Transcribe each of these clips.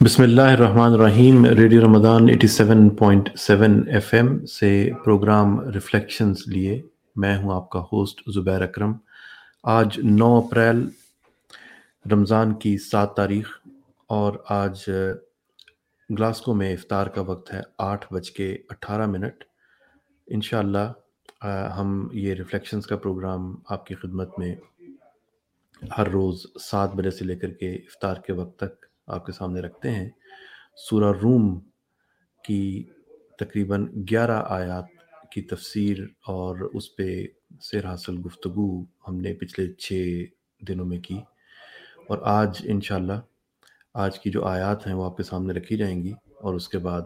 بسم اللہ الرحمن الرحیم، ریڈیو رمضان 87.7 ایف ایم سے پروگرام ریفلیکشنز لیے میں ہوں آپ کا ہوسٹ زبیر اکرم۔ آج نو اپریل، رمضان کی سات تاریخ، اور آج گلاسکو میں افطار کا وقت ہے آٹھ بج کے اٹھارہ منٹ۔ انشاءاللہ ہم یہ ریفلیکشنز کا پروگرام آپ کی خدمت میں ہر روز سات بجے سے لے کر کے افطار کے وقت تک آپ کے سامنے رکھتے ہیں، سورہ روم کی تقریباً گیارہ آیات کی تفسیر اور اس پہ سیر حاصل گفتگو ہم نے پچھلے چھ دنوں میں کی۔ اور آج انشاءاللہ آج کی جو آیات ہیں وہ آپ کے سامنے رکھی جائیں گی اور اس کے بعد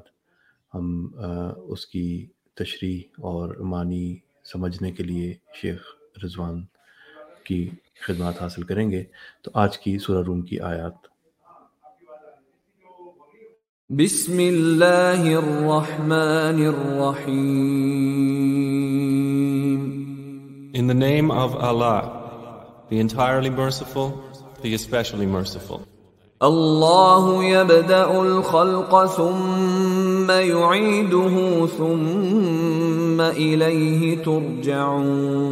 ہم اس کی تشریح اور معنی سمجھنے کے لیے شیخ رضوان کی خدمات حاصل کریں گے۔ تو آج کی سورہ روم کی آیات بسم الله الرحمن الرحيم In the name of Allah, the entirely merciful, the especially merciful. الله يبدأ الخلق ثم يعيده ثم إليه ترجعون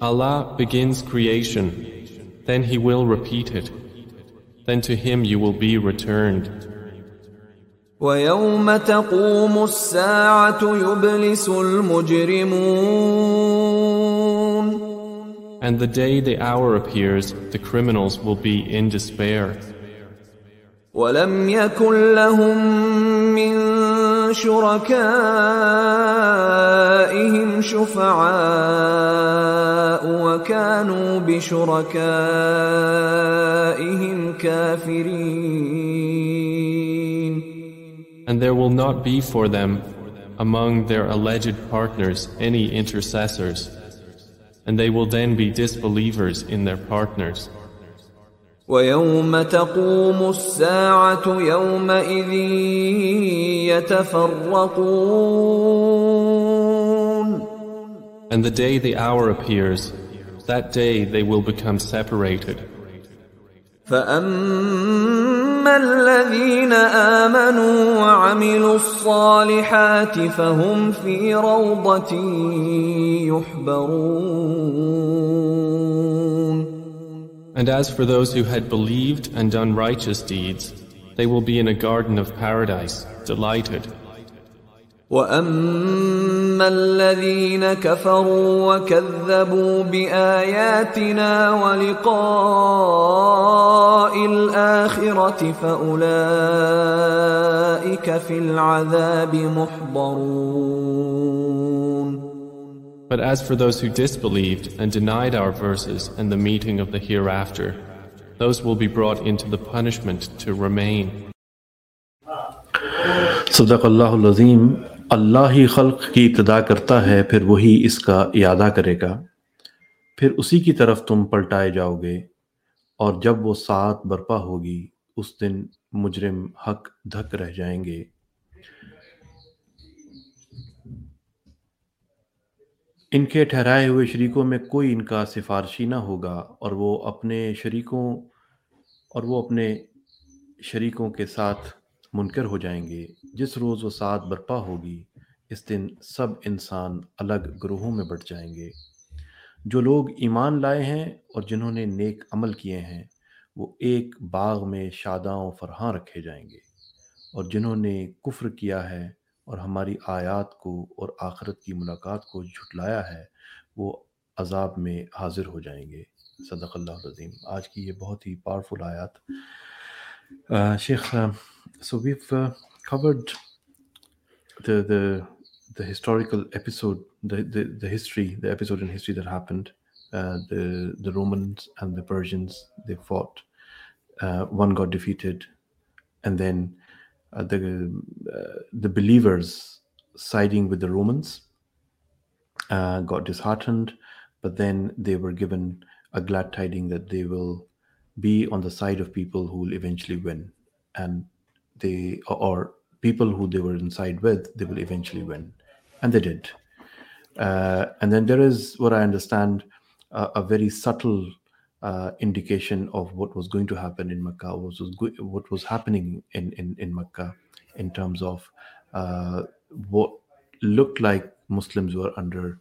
Allah begins creation, then He will repeat it. then to him you will be returned. ويوم تقوم الساعة يبلس المجرمون And the day the hour appears, the criminals will be in despair. ولم يكن لهم من شركائهم شفعاء وكانوا بشركائهم كافرين And there will not be for them among their alleged partners any intercessors, and they will then be disbelievers in their partners. ويوم تقوم الساعة يومئذ يتفرقون And the day the hour appears, that day they will become separated. فأما الذين آمنوا وعملوا الصالحات فهم في روضة يحبرون And as for those who had believed and done righteous deeds, they will be in a garden of paradise, delighted. واما الذين كفروا وكذبوا باياتنا ولقاء الاخره فاولئك في العذاب محضرون But as for those who disbelieved and denied our verses and the meeting of the hereafter, those will be brought into the punishment to remain. اللہ ہی خلق کی ابتدا کرتا ہے، پھر وہی اس کا یادہ کرے گا۔ پھر اسی کی طرف تم پلٹائے جاؤ گے۔ اور جب وہ ساتھ برپا ہوگی، اس دن مجرم حق دھک رہ جائیں گے۔ ان کے ٹھہرائے ہوئے شریکوں میں کوئی ان کا سفارشی نہ ہوگا۔ اور وہ اپنے شریکوں، اور وہ اپنے شریکوں کے ساتھ منکر ہو جائیں گے۔ جس روز وہ ساتھ برپا ہوگی، اس دن سب انسان الگ گروہوں میں بٹ جائیں گے۔ جو لوگ ایمان لائے ہیں اور جنہوں نے نیک عمل کیے ہیں، وہ ایک باغ میں شاداں و فرحاں رکھے جائیں گے۔ اور جنہوں نے کفر کیا ہے اور ہماری آیات کو اور آخرت کی ملاقات کو جھٹلایا ہے، وہ عذاب میں حاضر ہو جائیں گے۔ صدق اللہ العظیم۔ آج کی یہ بہت ہی پاورفل آیات۔ شیخ so we've uh, covered the the the historical episode, the, the the history, the episode in history that happened. Uh, the the Romans and the Persians they fought. Uh, one got defeated, and then uh, the uh, the believers siding with the Romans uh, got disheartened, but then they were given a glad tiding that they will be on the side of people who will eventually win, and they or people who they were inside with, they will eventually win, and they did. Uh, and then there is what I understand a very subtle uh, indication of what was going to happen in Mecca, what was go- what was happening in in, in Mecca, in terms of uh, what looked like Muslims were under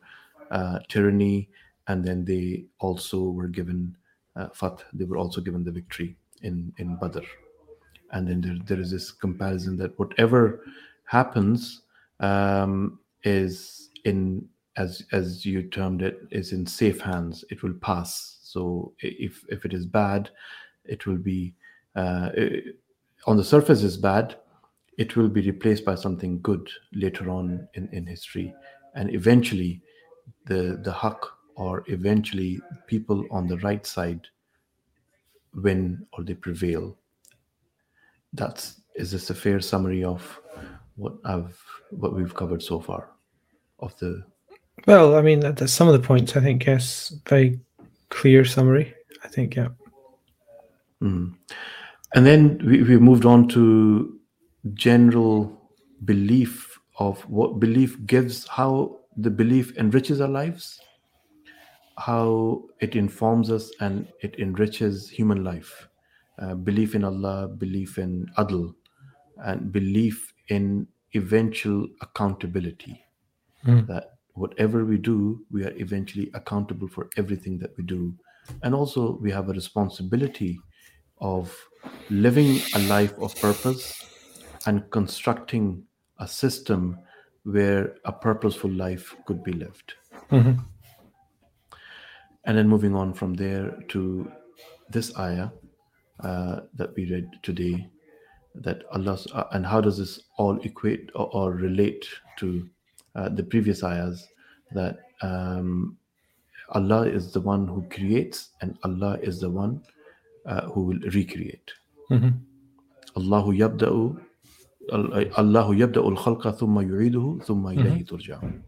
uh, tyranny, and then they also were given uh. They were also given the victory in in Badr, and then there, there is this comparison that whatever happens um, is in as as you termed it is in safe hands. It will pass. So if if it is bad, it will be uh, i- on the surface is bad. It will be replaced by something good later on in, in history, and eventually, the the haq or eventually people on the right side win or they prevail. That's is this a fair summary of what I've what we've covered so far of the Well, I mean, that, that's some of the points. I think yes, very clear summary. I think yeah. Mm. And then we, we moved on to general belief of what belief gives, how the belief enriches our lives, how it informs us and it enriches human life. Uh, belief in Allah, belief in Adl, and belief in eventual accountability. Mm. That whatever we do, we are eventually accountable for everything that we do. And also, we have a responsibility of living a life of purpose and constructing a system where a purposeful life could be lived. Mhm. And then moving on from there to this ayah uh, that we read today, that Allah, uh, and how does this all equate or, or relate to uh, the previous ayahs that um, Allah is the one who creates and Allah is the one uh, who will recreate. Mhm. Allahu yabda'u Allahu yabda'u al-khalqa thumma yu'iduhu thumma ilayhi turja'un.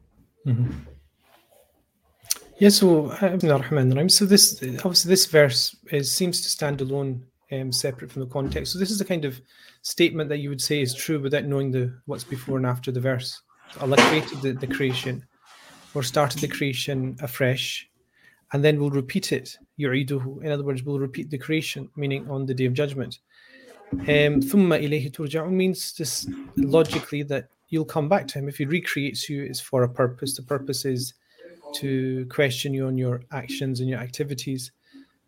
Yeah, so uh, ar-Rahim. So this obviously this verse is, seems to stand alone, um, separate from the context. So this is the kind of statement that you would say is true without knowing the what's before and after the verse. Allah the, the creation, or started the creation afresh, and then we'll repeat it. Yu'iduhu. In other words, we'll repeat the creation, meaning on the day of judgment. Um, thumma ilayhi turja'un means just logically that you'll come back to him. If he recreates you, it's for a purpose. The purpose is to question you on your actions and your activities.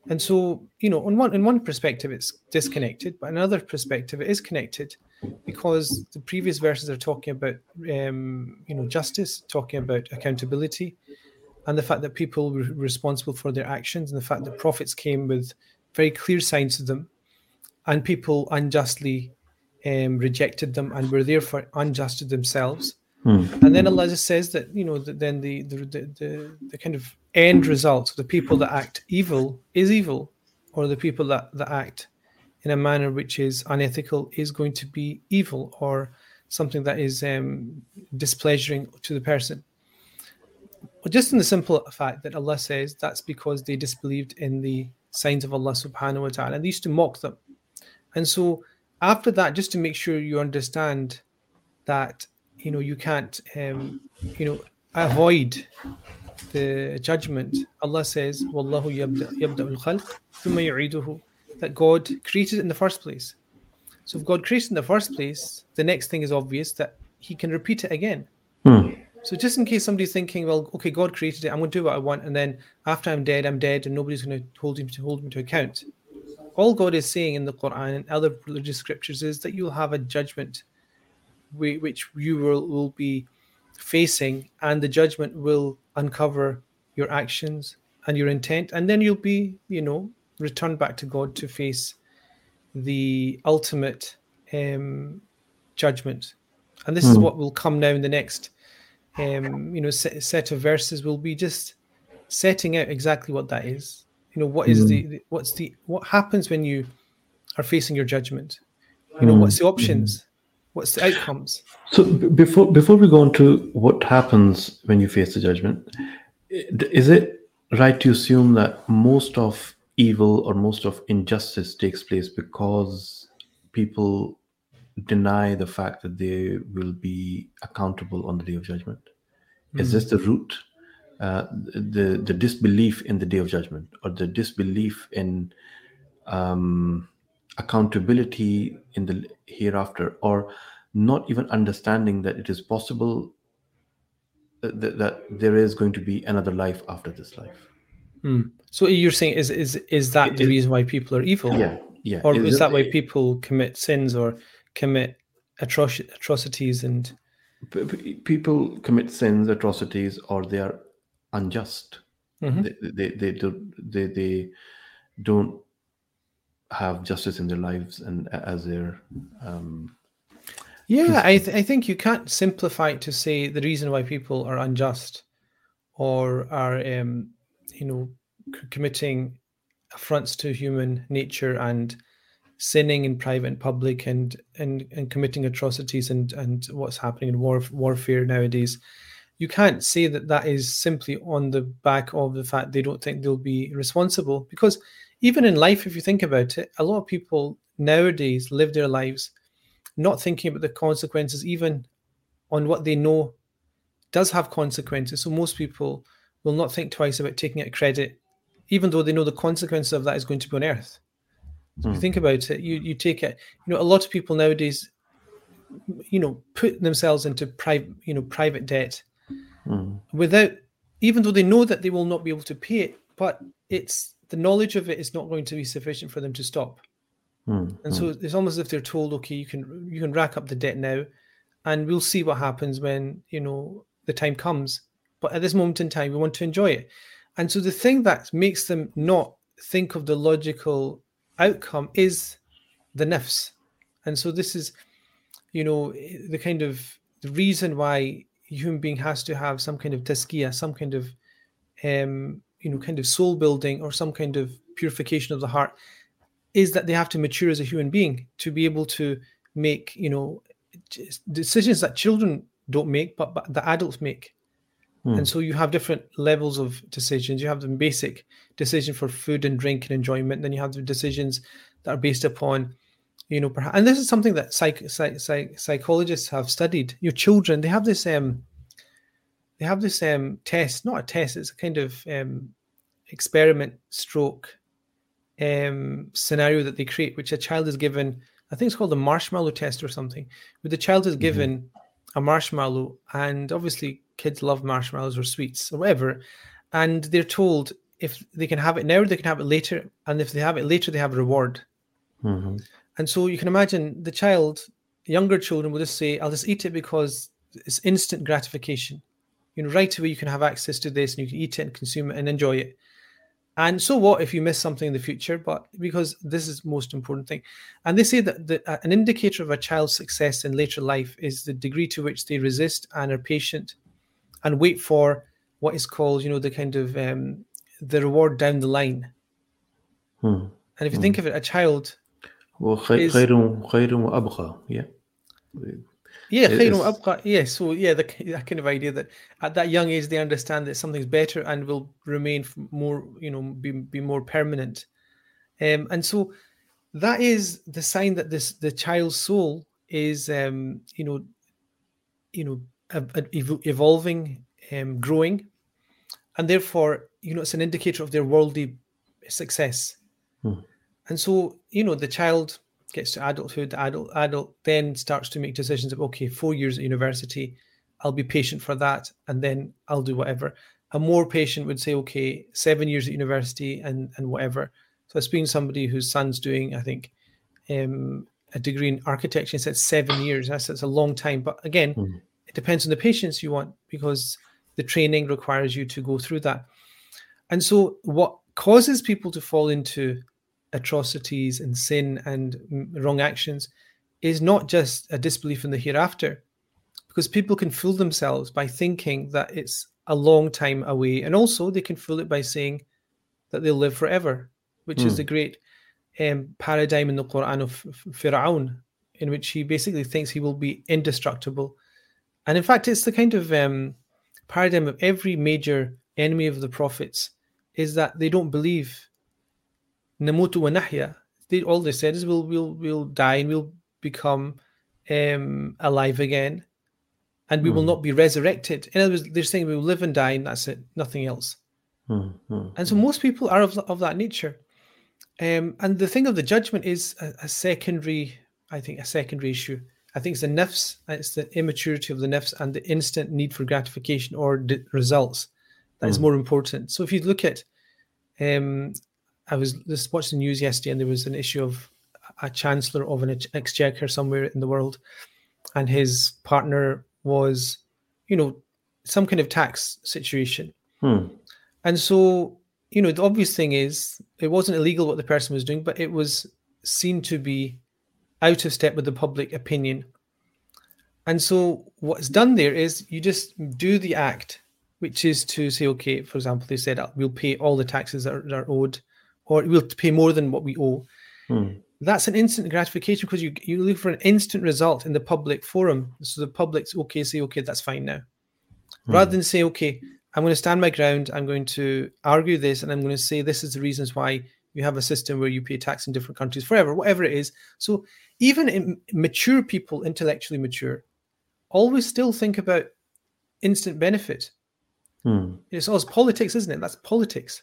And so, you know, on one in one perspective, it's disconnected, but another perspective, it is connected, because the previous verses are talking about, um, you know, justice, talking about accountability, and the fact that people were responsible for their actions, and the fact that prophets came with very clear signs to them, and people unjustly um, rejected them and were therefore unjust to themselves. And then Allah just says that you know that then the the, the the the kind of end result, of the people that act evil is evil, or the people that that act in a manner which is unethical is going to be evil or something that is um, displeasuring to the person. Well, just in the simple fact that Allah says that's because they disbelieved in the signs of Allah subhanahu wa ta'ala and they used to mock them. And so after that, just to make sure you understand that you know you can't um, you know avoid the judgment. Allah says, "Wallahu yabda yabda al-khalq thumma yu'iduhu." That God created it in the first place. So if God created it in the first place, the next thing is obvious that He can repeat it again. Hmm. So just in case somebody's thinking, well, okay, God created it, I'm going to do what I want, and then after I'm dead, I'm dead, and nobody's going to hold him to hold me to account. All God is saying in the Quran and other religious scriptures is that you'll have a judgment, which you will, will be facing, and the judgment will uncover your actions and your intent, and then you'll be, you know, returned back to God to face the ultimate um, judgment. And this is what will come now in the next, um, you know, set, set of verses. Will be just setting out exactly what that is. You know, what is the, the what's the what happens when you are facing your judgment? You know, what's the options? What's the outcomes? So before before we go on to what happens when you face the judgment, is it right to assume that most of evil or most of injustice takes place because people deny the fact that they will be accountable on the day of judgment? Is this the root uh, the the disbelief in the day of judgment or the disbelief in um, accountability in the hereafter or not even understanding that it is possible that, that, that there is going to be another life after this life Hmm. So you're saying is is is that It- the reason why people are evil? yeah yeah Or is that why people commit sins or commit atroci- atrocities and people commit sins atrocities or they are unjust Mhm. they, they, they, do, they, they don't have justice in their lives and as their um, Yeah, I, th- I think you can't simplify it to say the reason why people are unjust or are, um, you know, c- committing affronts to human nature and sinning in private and public and and, and committing atrocities and and what's happening in war warfare nowadays. You can't say that that is simply on the back of the fact they don't think they'll be responsible because even in life, if you think about it, a lot of people nowadays live their lives not thinking about the consequences, even on what they know does have consequences. So most people will not think twice about taking out credit, even though they know the consequences of that is going to be on earth. So if you Mm. think about it, you you take it. You know, a lot of people nowadays, you know, put themselves into private, you know, private debt mm, without, even though they know that they will not be able to pay it, but it's the knowledge of it is not going to be sufficient for them to stop. mm, And so it's almost as if they're told, okay, you can you can rack up the debt now, and we'll see what happens when you know the time comes. But at this moment in time, we want to enjoy it. And so the thing that makes them not think of the logical outcome is the nafs. And so this is, you know, the kind of the reason why a human being has to have some kind of tazkiyah, some kind of, um, you know, kind of soul building or some kind of purification of the heart is that they have to mature as a human being to be able to make you know decisions that children don't make but, but the adults make. Mm, and so you have different levels of decisions. You have the basic decision for food and drink and enjoyment. Then you have the decisions that are based upon you know perhaps and this is something that psych, psych, psych, psychologists have studied. Your children they have this um they have this um test not a test it's a kind of um experiment stroke um, scenario that they create, which a child is given. I think it's called the marshmallow test or something. Where the child is given a marshmallow, and obviously kids love marshmallows or sweets or whatever, and they're told if they can have it now, they can have it later, and if they have it later, they have a reward. mhm, And so you can imagine the child, younger children will just say, I'll just eat it because it's instant gratification you know right away you can have access to this and you can eat it and consume it and enjoy it. And so what if you miss something in the future? But because this is most important thing. And they say that the, uh, an indicator of a child's success in later life is the degree to which they resist and are patient and wait for what is called you know the kind of um, the reward down the line. Hmm. and if you hmm. think of it a child well, is, yeah. Yeah, it Final is... Abqa. Yeah, so yeah, the, that kind of idea that at that young age they understand that something's better and will remain more, you know, be, be more permanent. Um, and so that is the sign that this the child's soul is, um, you know, you know, evolving, um, growing, and therefore, you know, it's an indicator of their worldly success. Hmm. And so, you know, the child gets to adulthood, adult adult then starts to make decisions of okay, four years at university, I'll be patient for that, and then I'll do whatever. A more patient would say, okay, seven years at university and and whatever. So I was speaking to somebody whose son's doing, I think, um, a degree in architecture. He said seven years. That's, that's a long time. But again, Mhm. it depends on the patience you want because the training requires you to go through that. And so, what causes people to fall into atrocities and sin and mm, wrong actions is not just a disbelief in the hereafter, because people can fool themselves by thinking that it's a long time away. And also, they can fool it by saying that they'll live forever, which is Hmm. the great um, paradigm in the Quran of Fir'aun, in which he basically thinks he will be indestructible. And in fact, it's the kind of um, paradigm of every major enemy of the prophets is that they don't believe namutu wa nahya. They, all they said is we'll, we'll, we'll die and we'll become um, alive again. and we will Hmm. not be resurrected. In other words, they're saying we will live and die, and that's it, nothing else. Hmm, hmm, And so most people are of, of that nature. Um, and the thing of the judgment is a, a secondary, I think, a secondary issue. I think it's the nafs, it's the immaturity of the nafs and the instant need for gratification or d- results that is Mm. more important. So if you look at, um, I was just watching the news yesterday and there was an issue of a chancellor of an exchequer somewhere in the world and his partner was, you know, some kind of tax situation. hmm, And so, you know, the obvious thing is it wasn't illegal what the person was doing, but it was seen to be out of step with the public opinion. And so, what's done there is you just do the act, which is to say, okay, for example, they said "Uh, we'll pay all the taxes that are, that are owed, or we'll pay more than what we owe. hmm, That's an instant gratification because you you look for an instant result in the public forum. So the public's okay, say, okay, that's fine now rather than say, okay, I'm going to stand my ground, I'm going to argue this, and I'm going to say this is the reasons why you have a system where you pay tax in different countries forever, whatever it is. So even in mature people, intellectually mature, always still think about instant benefit. hmm, It's all politics, isn't it? That's politics.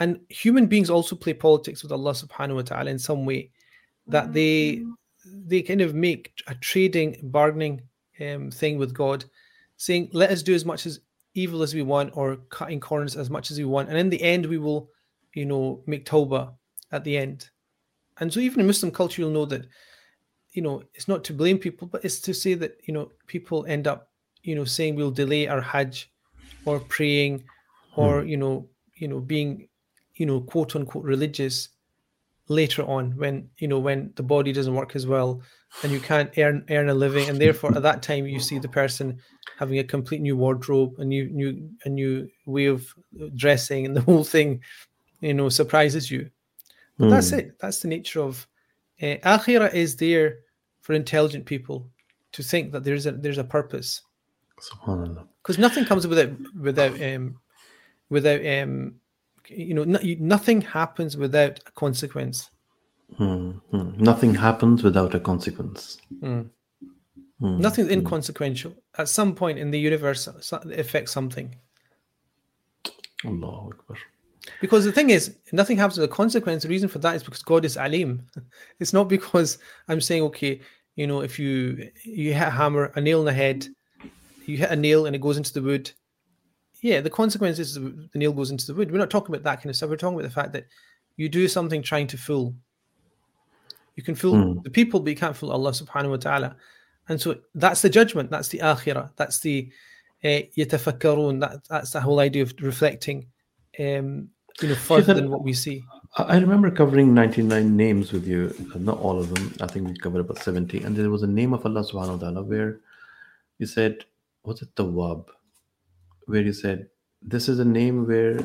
And human beings also play politics with Allah subhanahu wa ta'ala in some way that they they kind of make a trading, bargaining um, thing with God, saying, let us do as much as evil as we want or cutting corners as much as we want. And in the end, we will, you know, make tawbah at the end. And so even in Muslim culture, you'll know that, you know, it's not to blame people, but it's to say that, you know, people end up, you know, saying we'll delay our Hajj or praying or, you know, you know, being, you know, quote unquote religious later on when, you know, when the body doesn't work as well and you can't earn earn a living. And therefore at that time you see the person having a complete new wardrobe, a new new a new way of dressing and the whole thing, you know, surprises you. But that's hmm. it. That's the nature of uh, akhirah is there for intelligent people to think that there's a there's a purpose Subhanallah. because nothing comes without without um without um you know no, you, nothing happens without a consequence. Hmm, hmm. Nothing happens without a consequence. Mm. Hmm, Nothing's inconsequential. At some point in the universe, it affects something. Allahu Akbar. Because the thing is, nothing happens with a consequence. The reason for that is because God is alim. It's not because I'm saying, okay, you know, if you you hit a hammer, a nail in the head, you hit a nail and it goes into the wood. Yeah, the consequence is the nail goes into the wood. We're not talking about that kind of stuff. We're talking about the fact that you do something trying to fool. You can fool Hmm. the people, but you can't fool Allah subhanahu wa ta'ala. And so that's the judgment. That's the akhirah. That's the uh, yatafakkarun. That, that's the whole idea of reflecting, um, you know, further than what we see. I remember covering 99 names with you, not all of them. I think we covered about 70. And there was a name of Allah subhanahu wa ta'ala where you said, was it Tawwab? Where you said, this is a name where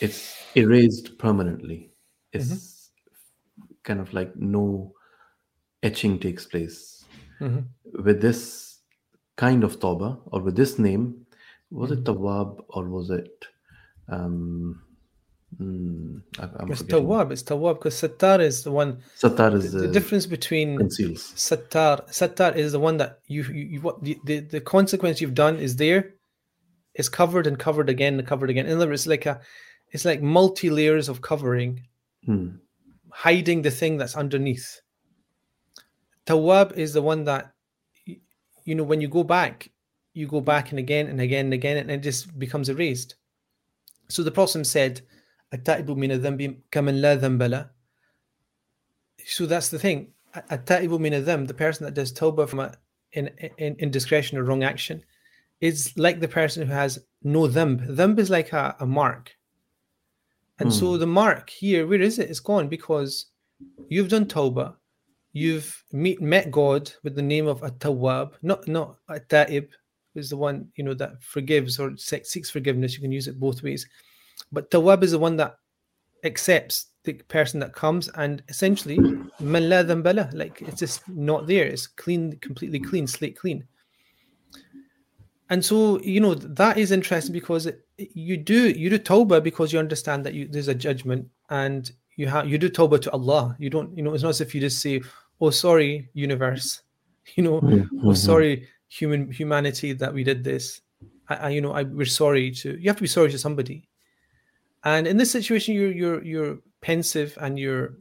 it's erased permanently. It's kind of like no etching takes place. Mhm. With this kind of Tawbah or with this name, was it Tawab or was it. Um, mm, I, It's forgetting. tawab. It's tawab because sattar is the one. Sattar is The uh, difference between conceals. sattar, sattar is the one that you, you, you what the, the the consequence you've done is there, is covered and covered again and covered again. In other words, it's like a, it's like multi layers of covering, Hmm. hiding the thing that's underneath. Tawab is the one that, you know, when you go back, you go back and again and again and again, and it just becomes erased. So the Prophet said, "At-taibu min adh-dhanbi kaman la dhanba lah." So that's the thing. At-taibu min adh-dhanb, the person that does tawbah from a in, in indiscretion or wrong action, is like the person who has no dhanb. Dhanb is like a, a mark. And so hmm. the mark here, where is it? It's gone because you've done tawbah, you've meet, met God with the name of at-tawwab, not not at-taib, is the one you know that forgives or seeks forgiveness. You can use it both ways, but tawwab is the one that accepts the person that comes and essentially man la dhanba like it's just not there. It's clean, completely clean, slate clean. And so you know that is interesting because you do you do tawbah because you understand that you, there's a judgment and you have you do tawbah to Allah. You don't you know it's not as if you just say, "Oh, sorry, universe," you know, "Oh, mhm. sorry, human humanity that we did this. I, I you know, I we're sorry to. You have to be sorry to somebody. And in this situation, you're you're you're pensive and you're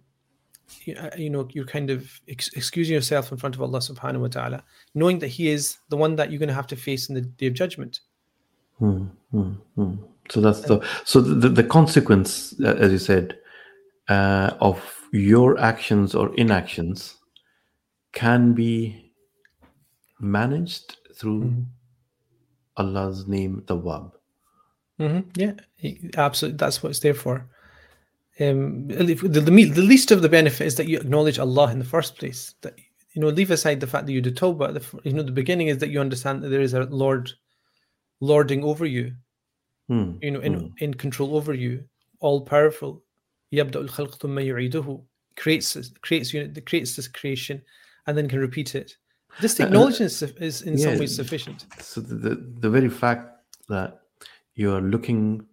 you uh, know you're kind of ex- excusing yourself in front of Allah Subhanahu wa Taala, knowing that He is the one that you're going to have to face in the Day of Judgment. Hmm, hmm, hmm. So that's the so the, the consequence, uh, as you said, uh, of your actions or inactions can be managed through Mhm. Allah's name, Tawwab. hmm Yeah, absolutely. That's what it's there for um, the, the, the least of the benefit is that you acknowledge Allah in the first place. That you know, leave aside the fact that you do tawbah. The, you know, the beginning is that you understand that there is a Lord, lording over you. Hmm. You know, in hmm. in control over you, all powerful. creates creates you know, creates this creation, and then can repeat it. This uh, acknowledgement is, is in yeah, some ways sufficient. So the, the the very fact that you are looking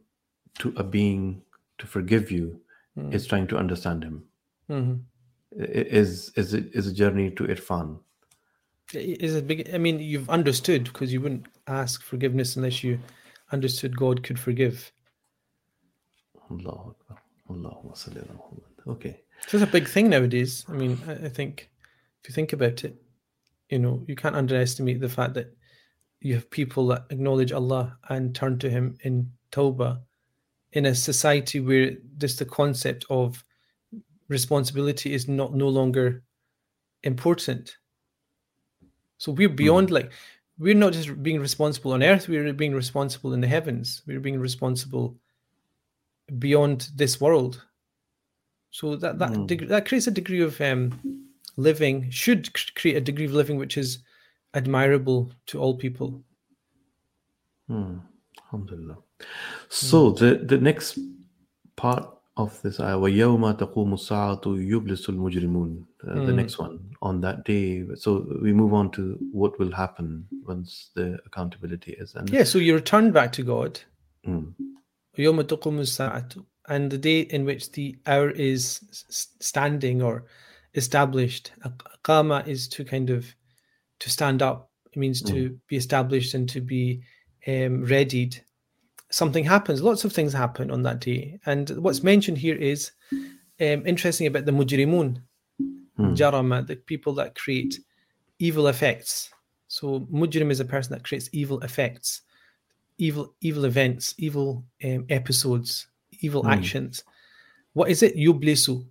to a being to forgive you Mm. is trying to understand him. Mhm. Is is it is a journey to irfan. Is it big i mean you've understood because you wouldn't ask forgiveness unless you understood god could forgive Allahu Akbar. Allahumma salli ala Muhammad. Okay. so it's a big thing nowadays i mean I, I think if you think about it you know you can't underestimate the fact that you have people that acknowledge allah and turn to him in tawbah in a society where just the concept of responsibility is not no longer important so we're beyond like we're not just being responsible on earth we're being responsible in the heavens we're being responsible beyond this world so that that Mm. deg- that creates a degree of um, living should c- create a degree of living which is admirable to all people Hmm. Alhamdulillah. So the, the next part of this ayah, وَيَوْمَ تَقُومُ السَّاعَةُ يُبْلِسُ الْمُجْرِمُونَ uh, The Hmm. next one, on that day. So we move on to what will happen once the accountability is. And yeah so you return back to god Hmm. يوم تقوم الساعة, and the day in which the hour is s- standing or established. Aqama is to kind of to stand up. It means to be established and to be um, readied. Something happens. Lots of things happen on that day. And what's mentioned here is um, interesting about the mujrimun, Hmm. jarama, the people that create evil effects. So mujrim is a person that creates evil effects evil evil events, evil um, episodes, evil Mm. actions. What is it? Yublisu.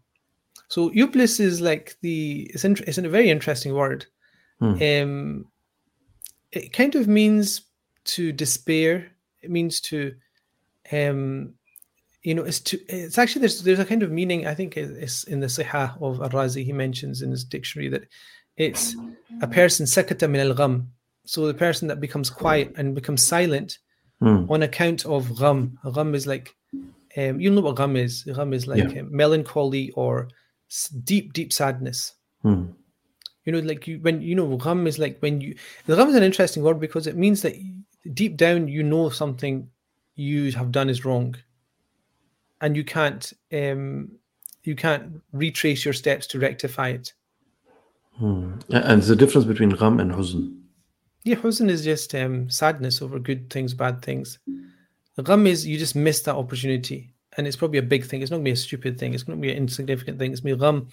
So yublis is like the it's, int- it's a very interesting word. Hmm. Um, it kind of means to despair. It means to, um, you know, it's to. It's actually there's there's a kind of meaning. I think it's in the Sihah of Ar-Razi. He mentions in his dictionary that it's a person sakata min al-gham. So the person that becomes quiet and becomes silent Hmm. on account of gham. Gham is like, um, you know what gham is. Gham is like Yeah. um, melancholy or deep, deep sadness. Hmm. You know, like you when you know gham is like when you. The gham is an interesting word because it means that deep down you know something you have done is wrong, and you can't um you can't retrace your steps to rectify it. Hmm. And the difference between gham and huzn. Yeah, huzn is just um, sadness over good things, bad things. Gham is you just missed that opportunity, and it's probably a big thing. It's not going to be a stupid thing. It's going to be an insignificant thing. It's me gham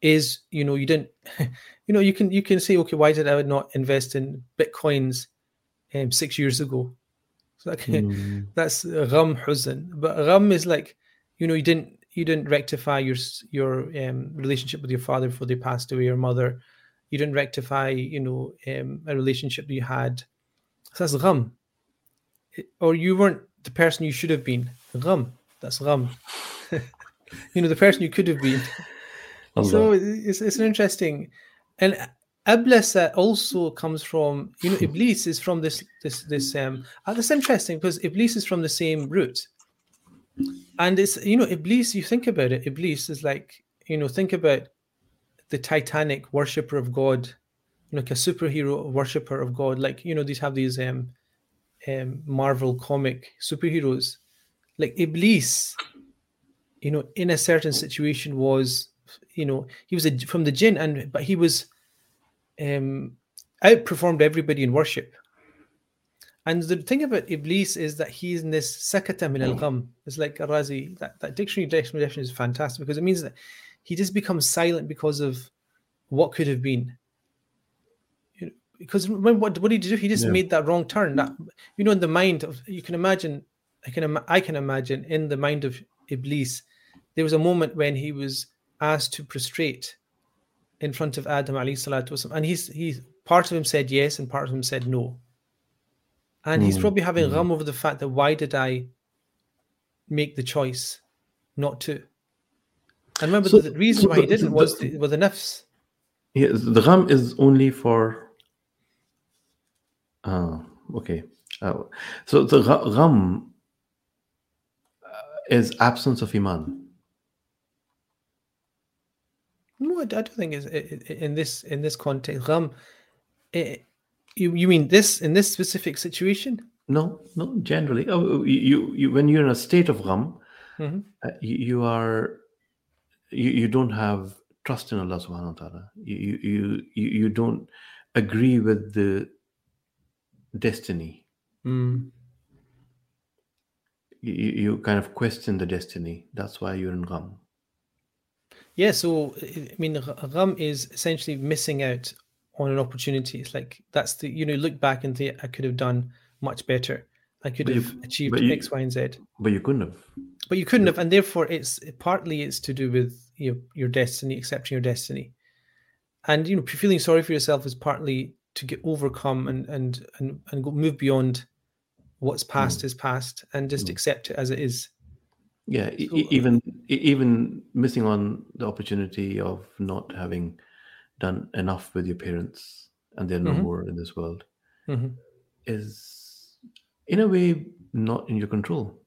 is you know you didn't, you know you can you can say okay why did I not invest in bitcoins um, six years ago? So that Hmm. that's gham huzn. But gham is like you know you didn't you didn't rectify your your um, relationship with your father before they passed away, your mother. You didn't rectify you know um, a relationship that you had. So that's gham. Or you weren't the person you should have been. Gham. That's gham. you know the person you could have been. So it's, it's an interesting, and ablasa also comes from you know iblis is from this this this um uh, that's interesting because iblis is from the same root, and it's you know iblis you think about it iblis is like you know think about the Titanic worshipper of God, you know, like a superhero worshipper of God, like you know these have these um um Marvel comic superheroes, like iblis you know, in a certain situation was, you know, he was a, from the jinn, and but he was, um, outperformed everybody in worship. And the thing about Iblis is that he's in this sakata min al gham. It's like a Razi, that, that dictionary definition is fantastic because it means that he just becomes silent because of what could have been. You know, because when, what, what did he do? He just Yeah. made that wrong turn. That you know, in the mind of you can imagine, I can I can imagine in the mind of Iblis, there was a moment when he was asked to prostrate in front of Adam wasalam, and he's he's part of him said yes and part of him said no. And he's Mm, probably having mm. gham over the fact that why did I make the choice not to? And remember So- the reason so why he didn't the- was the, was the nafs. Yeah, the gham is only for. Ah, okay. Uh, so the gham uh, is absence of iman. No, I, don't think it's in this in this context. Eh, you you mean this in this specific situation? No, no. Generally, oh, you, you, you when you're in a state of gham, Mhm. uh, you, you are, you, you don't have trust in Allah Subhanahu wa Taala. You, you you you don't agree with the destiny. Mm. You, you kind of question the destiny. That's why you're in gham. Yeah, so I mean, gham is essentially missing out on an opportunity. It's like that's the you know look back and think I could have done much better. I could But you- have achieved you- X, Y, and Z, But you couldn't have. but you couldn't have, and therefore it's partly it's to do with your your destiny, accepting your destiny, and you know feeling sorry for yourself is partly to get overcome and and and and go, move beyond what's past is past and just Mm. accept it as it is. Yeah, So, uh, even e- even missing on the opportunity of not having done enough with your parents, and they're no Mhm. more in this world, Mhm. is in a way not in your control.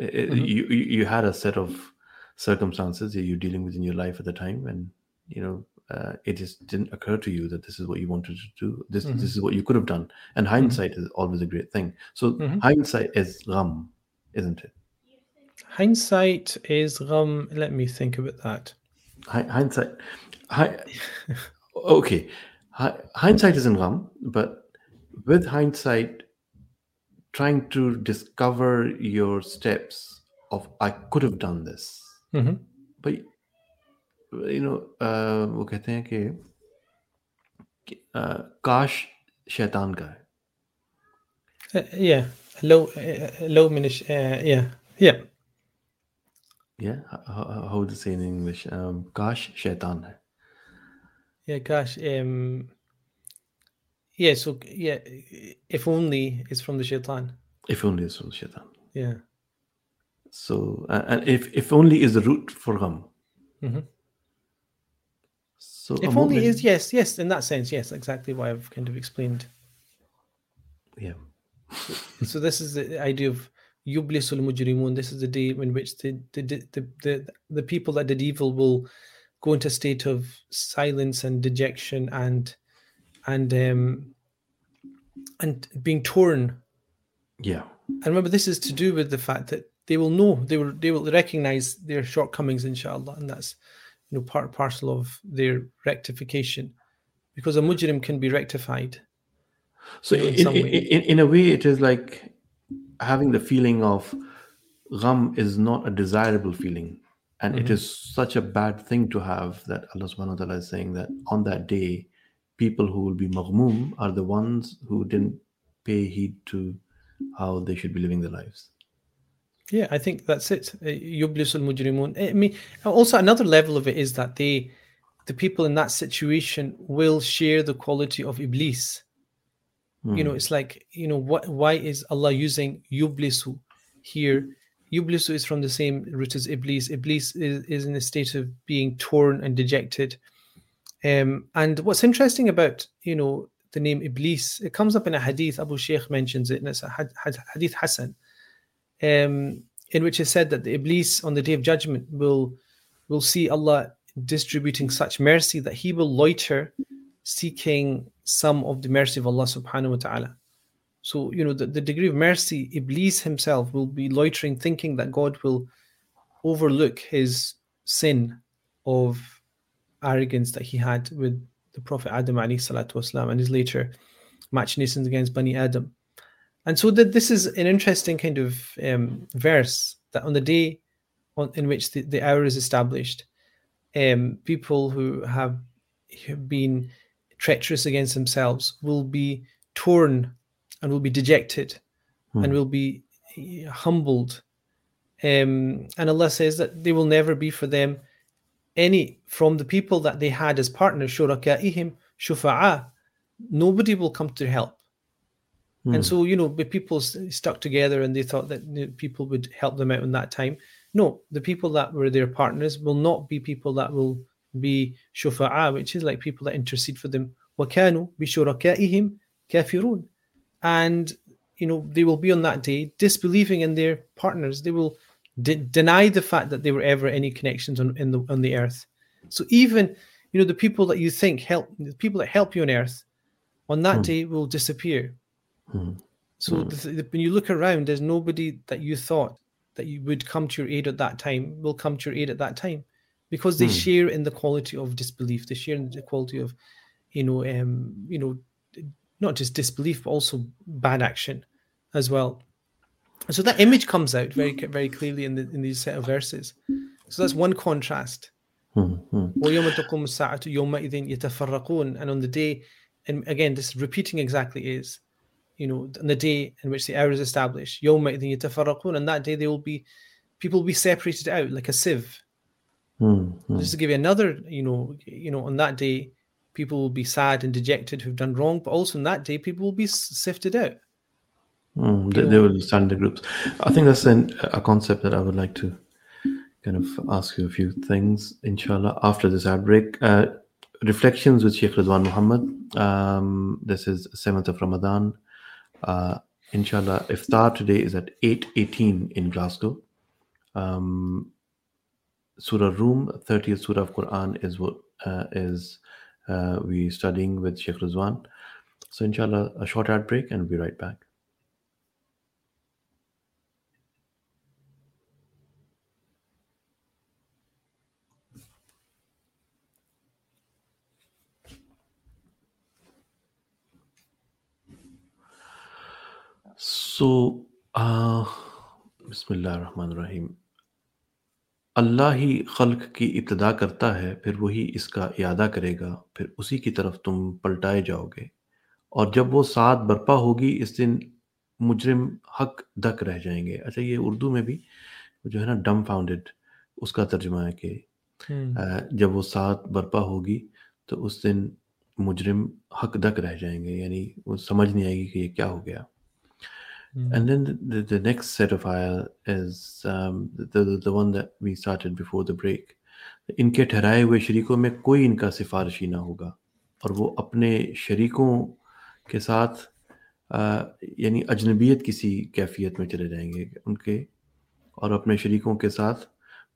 I- I- Mhm. You you had a set of circumstances that you're dealing with in your life at the time, and you know uh, it just didn't occur to you that this is what you wanted to do. This Mhm. this is what you could have done. And hindsight is always a great thing. So Mhm. hindsight is gham isn't it? Hindsight is um. Let me think about that. Hindsight, hi, okay. Hindsight is in gham, but with hindsight, trying to discover your steps of I could have done this, mm-hmm. but you know uh, वो कहते हैं कि uh, काश शैतान का uh, yeah low uh, low minish uh, yeah yeah yeah, how, how you say in English? Um, gosh, shaitan. Yeah, gosh. Um, yeah, so yeah, if only it's from the shaitan. If only it's from the shaitan. Yeah. So uh, and if if only is the root for him. Mm-hmm. So if only moment... is yes, yes, in that sense, yes, exactly why I've kind of explained. Yeah. so this is the idea of yublisul mujrimun. This is the day in which the the, the the the people that did evil will go into a state of silence and dejection and and um and being torn yeah And remember, this is to do with the fact that they will know they will they will recognize their shortcomings, inshallah, and that's you know part parcel of their rectification, because a mujrim can be rectified. So in in, some in, way. in, in a way, it is like having the feeling of gham is not a desirable feeling. And it Mhm. is such a bad thing to have that Allah subhanahu wa ta'ala is saying that on that day, people who will be maghmoom are the ones who didn't pay heed to how they should be living their lives. Yeah, I think that's it. Uh, Yublisul mujrimun. I mean, also another level of it is that they, the people in that situation, will share the quality of iblis. You know Hmm. it's like you know what why is allah using yublisu here? Yublisu is from the same root as iblis. Iblis is, is in a state of being torn and dejected. Um and what's interesting about you know the name iblis it comes up in a hadith. Abu sheikh mentions it and it's a had- had- hadith hasan. Um in which is said that the iblis on the day of judgment will will see allah distributing such mercy that he will loiter seeking some of the mercy of Allah subhanahu wa ta'ala. So, you know, the, the degree of mercy, Iblis himself will be loitering, thinking that God will overlook his sin of arrogance that he had with the the Prophet Adam والسلام, and his later machinations against Bani Adam. And so that this is an interesting kind of um, verse that on the day on, in which the, the hour is established, um, people who have, have been treacherous against themselves will be torn and will be dejected Hmm. and will be eh, humbled. Um, and Allah says that they will never be for them any from the people that they had as partners, shuraka'ihim, shufa'a. Nobody will come to help. Hmm. And so, you know, the people stuck together and they thought that people would help them out in that time. No, the people that were their partners will not be people that will be shufa'a, which is like people that intercede for them. وَكَانُوا بِشُرَكَائِهِمْ كَافِرُونَ And, you know, they will be on that day disbelieving in their partners. They will de- deny the fact that there were ever any connections on, in the, on the earth. So even, you know, the people that you think help, the people that help you on earth, on that Hmm. day will disappear. Hmm. So the, th- when you look around, there's nobody that you thought that you would come to your aid at that time will come to your aid at that time, because they mm. share in the quality of disbelief. They share in the quality of, you know, um, you know, not just disbelief but also bad action, as well. So that image comes out very very clearly in the, in these set of verses. So that's one contrast. Mm-hmm. And on the day, and again, this repeating exactly is, you know, on the day in which the hour is established, and that day they will be, people will be separated out like a sieve Hmm. Hmm. Just to give you another, you know, you know, on that day, people will be sad and dejected who've done wrong, but also on that day, people will be sifted out. Mm, they, they will stand in the groups. I think that's an, a concept that I would like to kind of ask you a few things, inshallah, after this outbreak. Uh, reflections with Sheikh Ridwan Muhammad. Um, this is 7th of Ramadan. Uh, inshallah, iftar today is at 8.18 in Glasgow. Um, Surah Rum, 30th Surah of Quran is what uh, is uh, we studying with Sheikh Rizwan. So inshallah, a short ad break and we'll be right back. So, uh, اللہ ہی خلق کی ابتدا کرتا ہے پھر وہی اس کا ارادہ کرے گا پھر اسی کی طرف تم پلٹائے جاؤ گے۔ اور جب وہ ساتھ برپا ہوگی اس دن مجرم حق دک رہ جائیں گے۔ اچھا یہ اردو میں بھی جو ہے نا ڈم فاؤنڈڈ اس کا ترجمہ ہے کہ جب وہ ساتھ برپا ہوگی تو اس دن مجرم حق دک رہ جائیں گے۔ یعنی وہ سمجھ نہیں آئے گی کہ یہ کیا ہو گیا۔ Mm. And mm-hmm. then the, the, next set of ayah is um, the, the, the, one that we started before the break. ان کے ٹھہرائے ہوئے شریکوں میں کوئی ان کا سفارشی نہ ہوگا اور وہ اپنے شریکوں کے ساتھ آ, یعنی اجنبیت کسی کیفیت میں چلے جائیں گے ان کے اور اپنے شریکوں کے ساتھ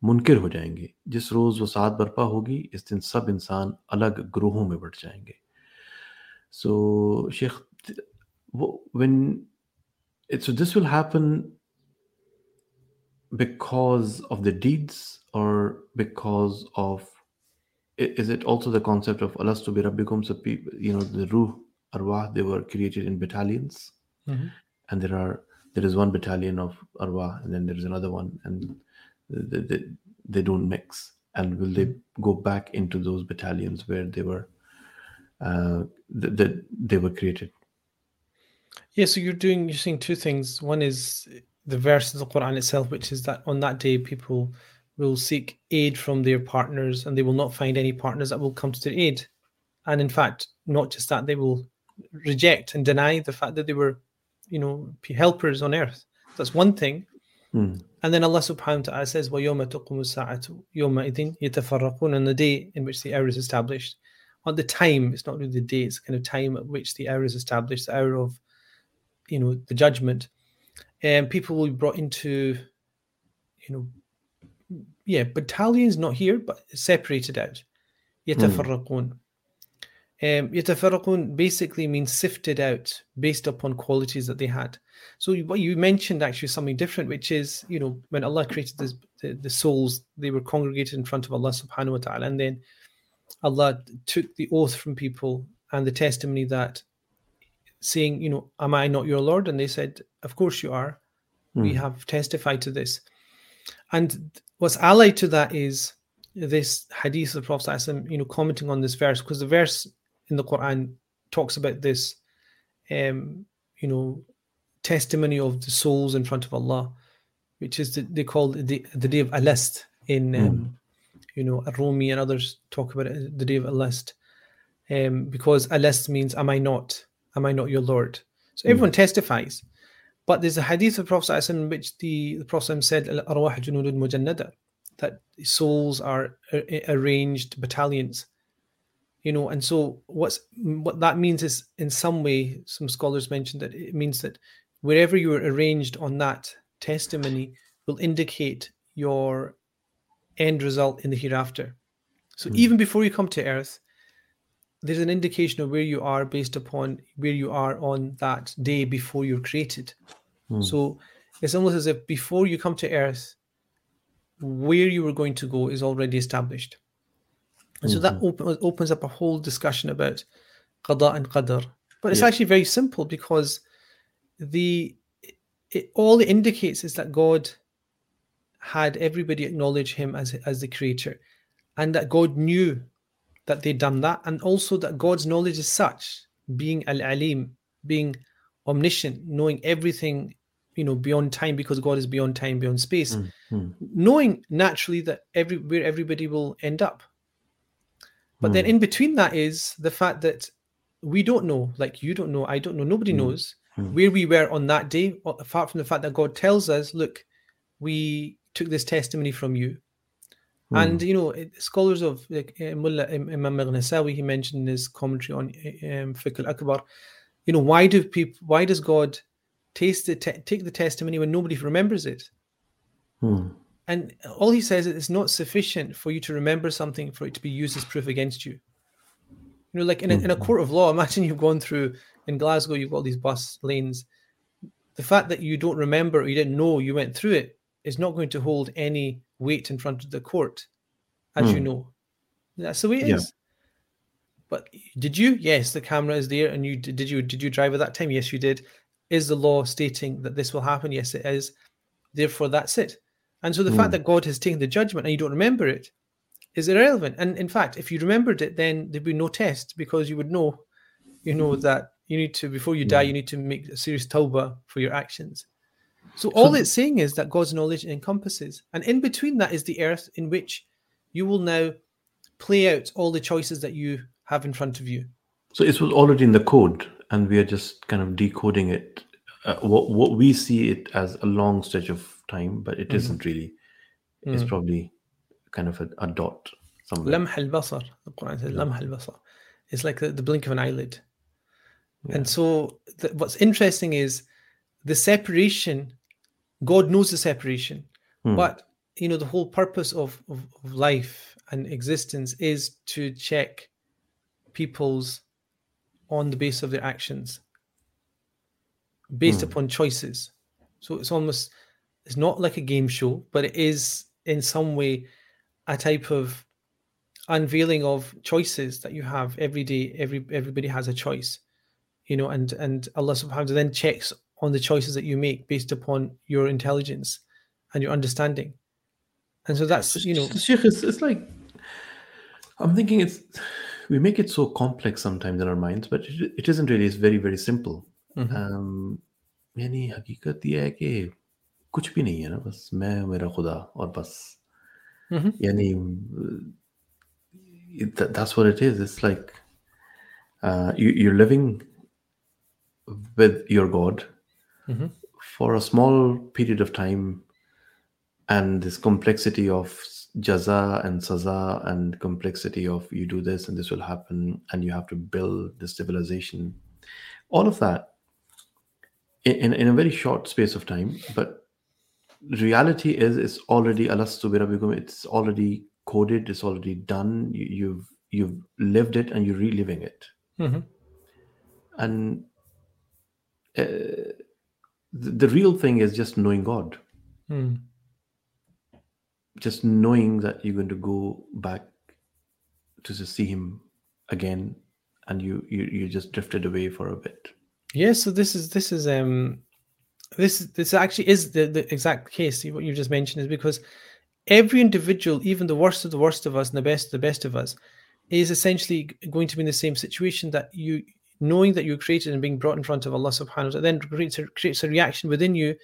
منکر ہو جائیں گے جس روز وہ ساتھ برپا ہوگی اس دن سب انسان الگ گروہوں میں بٹ جائیں گے سو so, شیخ وہ when it, so this will happen because of the deeds or because of is it also the concept of alastu bi rabbikum? So people you know the ruh arwah they were created in battalions. Mhm. and there are there is one battalion of arwah and then there is another one and they, they, they don't mix. And will they go back into those battalions where they were uh, that that they were created Yeah, so you're doing you're saying two things. One is the verse of the Quran itself, which is that on that day people will seek aid from their partners and they will not find any partners that will come to their aid. And in fact, not just that, they will reject and deny the fact that they were, you know, p- helpers on earth. That's one thing. Hmm. And then Allah subhanahu wa ta'ala says, وَيَوْمَ تَقُومُ السَّاعَةُ يَوْمَئِذٍ يَتَفَرَّقُونَ On the day in which the hour is established. On the time, it's not really the day, it's kind of time at which the hour is established, the hour of, you know, the judgment. And people will be brought into, you know, yeah, battalions not here, but separated out. يَتَفَرَّقُونَ um, يتفرقون basically means sifted out based upon qualities that they had. So you- what you mentioned actually something different, which is you know when Allah created this, the the souls, they were congregated in front of Allah Subhanahu wa Taala, and then Allah took the oath from people and the testimony that saying, you know, am I not your Lord? And they said, of course you are. We Mm. have testified to this. And what's allied to that is this hadith of the Prophet, you know, commenting on this verse, because the verse in the Quran talks about this, um, you know, testimony of the souls in front of Allah, which is the, they call it the, the day of Alast in, um, you know, Rumi and others talk about it, the day of Alast, um, because Alast means, am I not? Am I not your Lord? So hmm. everyone testifies. But there's a hadith of Prophet in which the, the Prophet said, "Al-arwah junudun mujannada," that souls are arranged battalions. You know, and so what's what that means is, in some way, some scholars mentioned that it means that wherever you are arranged on that testimony will indicate your end result in the hereafter. So hmm. even before you come to earth, there's an indication of where you are based upon where you are on that day before you're created. Hmm. So it's almost as if before you come to earth, where you were going to go is already established. And so that mm-hmm. open, opens up a whole discussion about qada and qadar. But it's Yeah. actually very simple because the it, all it indicates is that God had everybody acknowledge him as as the creator and that God knew that they'd done that and also that God's knowledge is such being al-alim being omniscient knowing everything you know beyond time because God is beyond time beyond space Mm. knowing naturally that every where everybody will end up but then Mm. in between that is the fact that we don't know like you don't know i don't know nobody Mm. knows Mm. where we were on that day apart from the fact that god tells us look we took this testimony from you and Mm. you know it- scholars of like uh, Mullah Im- imam Maghnisawi, he mentioned in his commentary on uh, um, fiqh al-akbar you know why do people why does god taste the te- take the testimony when nobody remembers it Mm. and all he says is it's not sufficient for you to remember something for it to be used as proof against you. You know, like in a, in a court of law, imagine you've gone through in Glasgow, you've got all these bus lanes. The fact that you don't remember or you didn't know you went through it is not going to hold any weight in front of the court, as you Hmm. know. That's the way it is. Yeah. But did you? Yes, the camera is there, and you did you did you drive at that time? Yes, you did. Is the law stating that this will happen? Yes, it is. Therefore, that's it. And so the fact Mm. that God has taken the judgment and you don't remember it is irrelevant. And in fact, if you remembered it, then there'd be no test because you would know, you know, that you need to before you die, you need to make a serious tawbah for your actions. So all it's saying is that God's knowledge encompasses, and in between that is the earth in which you will now play out all the choices that you have in front of you. So it was already in the code, and we are just kind of decoding it. Uh, what what we see it as a long stretch of time, but it Mhm. not really. It's Mm. probably kind of a, a dot somewhere. Lamh al-basar. The Quran says lamh al-basar. It's like the, the blink of an eyelid. Yeah. And so what's interesting is the separation, God knows the separation, Hmm. but you know, the whole purpose of, of, of life and existence is to check people's on the basis of their actions based Hmm. upon choices. So it's almost it's not like a game show, but it is in some way a type of unveiling of choices that you have every day. Every everybody has a choice, you know, and and Allah subhanahu wa ta'ala then checks on the choices that you make based upon your intelligence and your understanding. And so that's you know Sheikh, it's, it's like I'm thinking it's we make it so complex sometimes in our minds, but it, it isn't really. It's very very simple. Mhm. Um, यानी हकीकत ये है कि कुछ भी नहीं है ना बस मैं मेरा खुदा और बस Mhm. यानी uh, that, that's what it is it's like uh, you, you're living with your god Mhm. for a small period of time and this complexity of jaza and saza and complexity of you do this and this will happen and you have to build the civilization all of that in, in, a very short space of time but reality is it's already alastu bi rabbikum, it's already coded it's already done you, you've you've lived it and you're reliving it Mhm. and uh, the, the real thing is just knowing god Mm. just knowing that you're going to go back to see him again, and you you you just drifted away for a bit. Yeah, so this is this is um this this actually is the, the exact case. What you just mentioned is because every individual, even the worst of the worst of us and the best of the best of us, is essentially going to be in the same situation that you knowing that you're created and being brought in front of Allah subhanahu wa ta'ala then creates a, creates a reaction within you,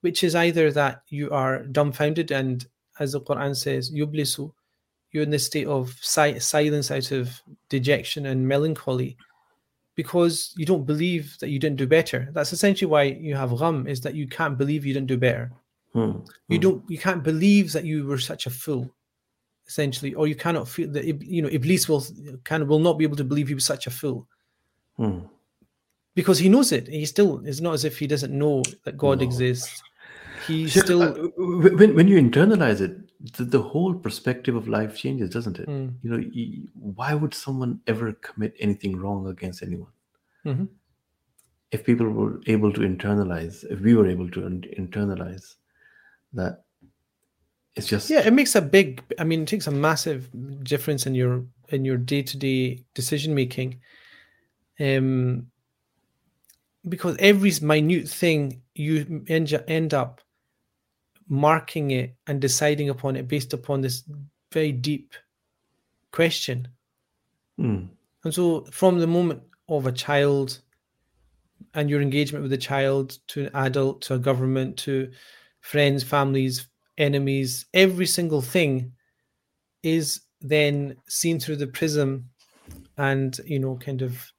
which is either that you are dumbfounded and as the Quran says, yublisu, you're in this state of si- silence out of dejection and melancholy because you don't believe that you didn't do better. That's essentially why you have gham, is that you can't believe you didn't do better. Hmm. You don't you can't believe that you were such a fool, essentially, or you cannot feel that you know Iblis will kind of will not be able to believe he was such a fool Hmm. because he knows it. He still it's not as if he doesn't know that God No. exists. He Sheikh, still uh, when when you internalize it, the, the whole perspective of life changes, doesn't it? Mm. You know, why would someone ever commit anything wrong against anyone? Mhm. If people were able to internalize, if we were able to internalize that, it's just yeah it makes a big i mean it takes a massive difference in your in your day-to-day decision making um because every minute thing you end, end up marking it and deciding upon it based upon this very deep question. Mm, and so from the moment of a child and your engagement with the child to an adult to a government to friends, families, enemies, every single thing is then seen through the prism and you know kind of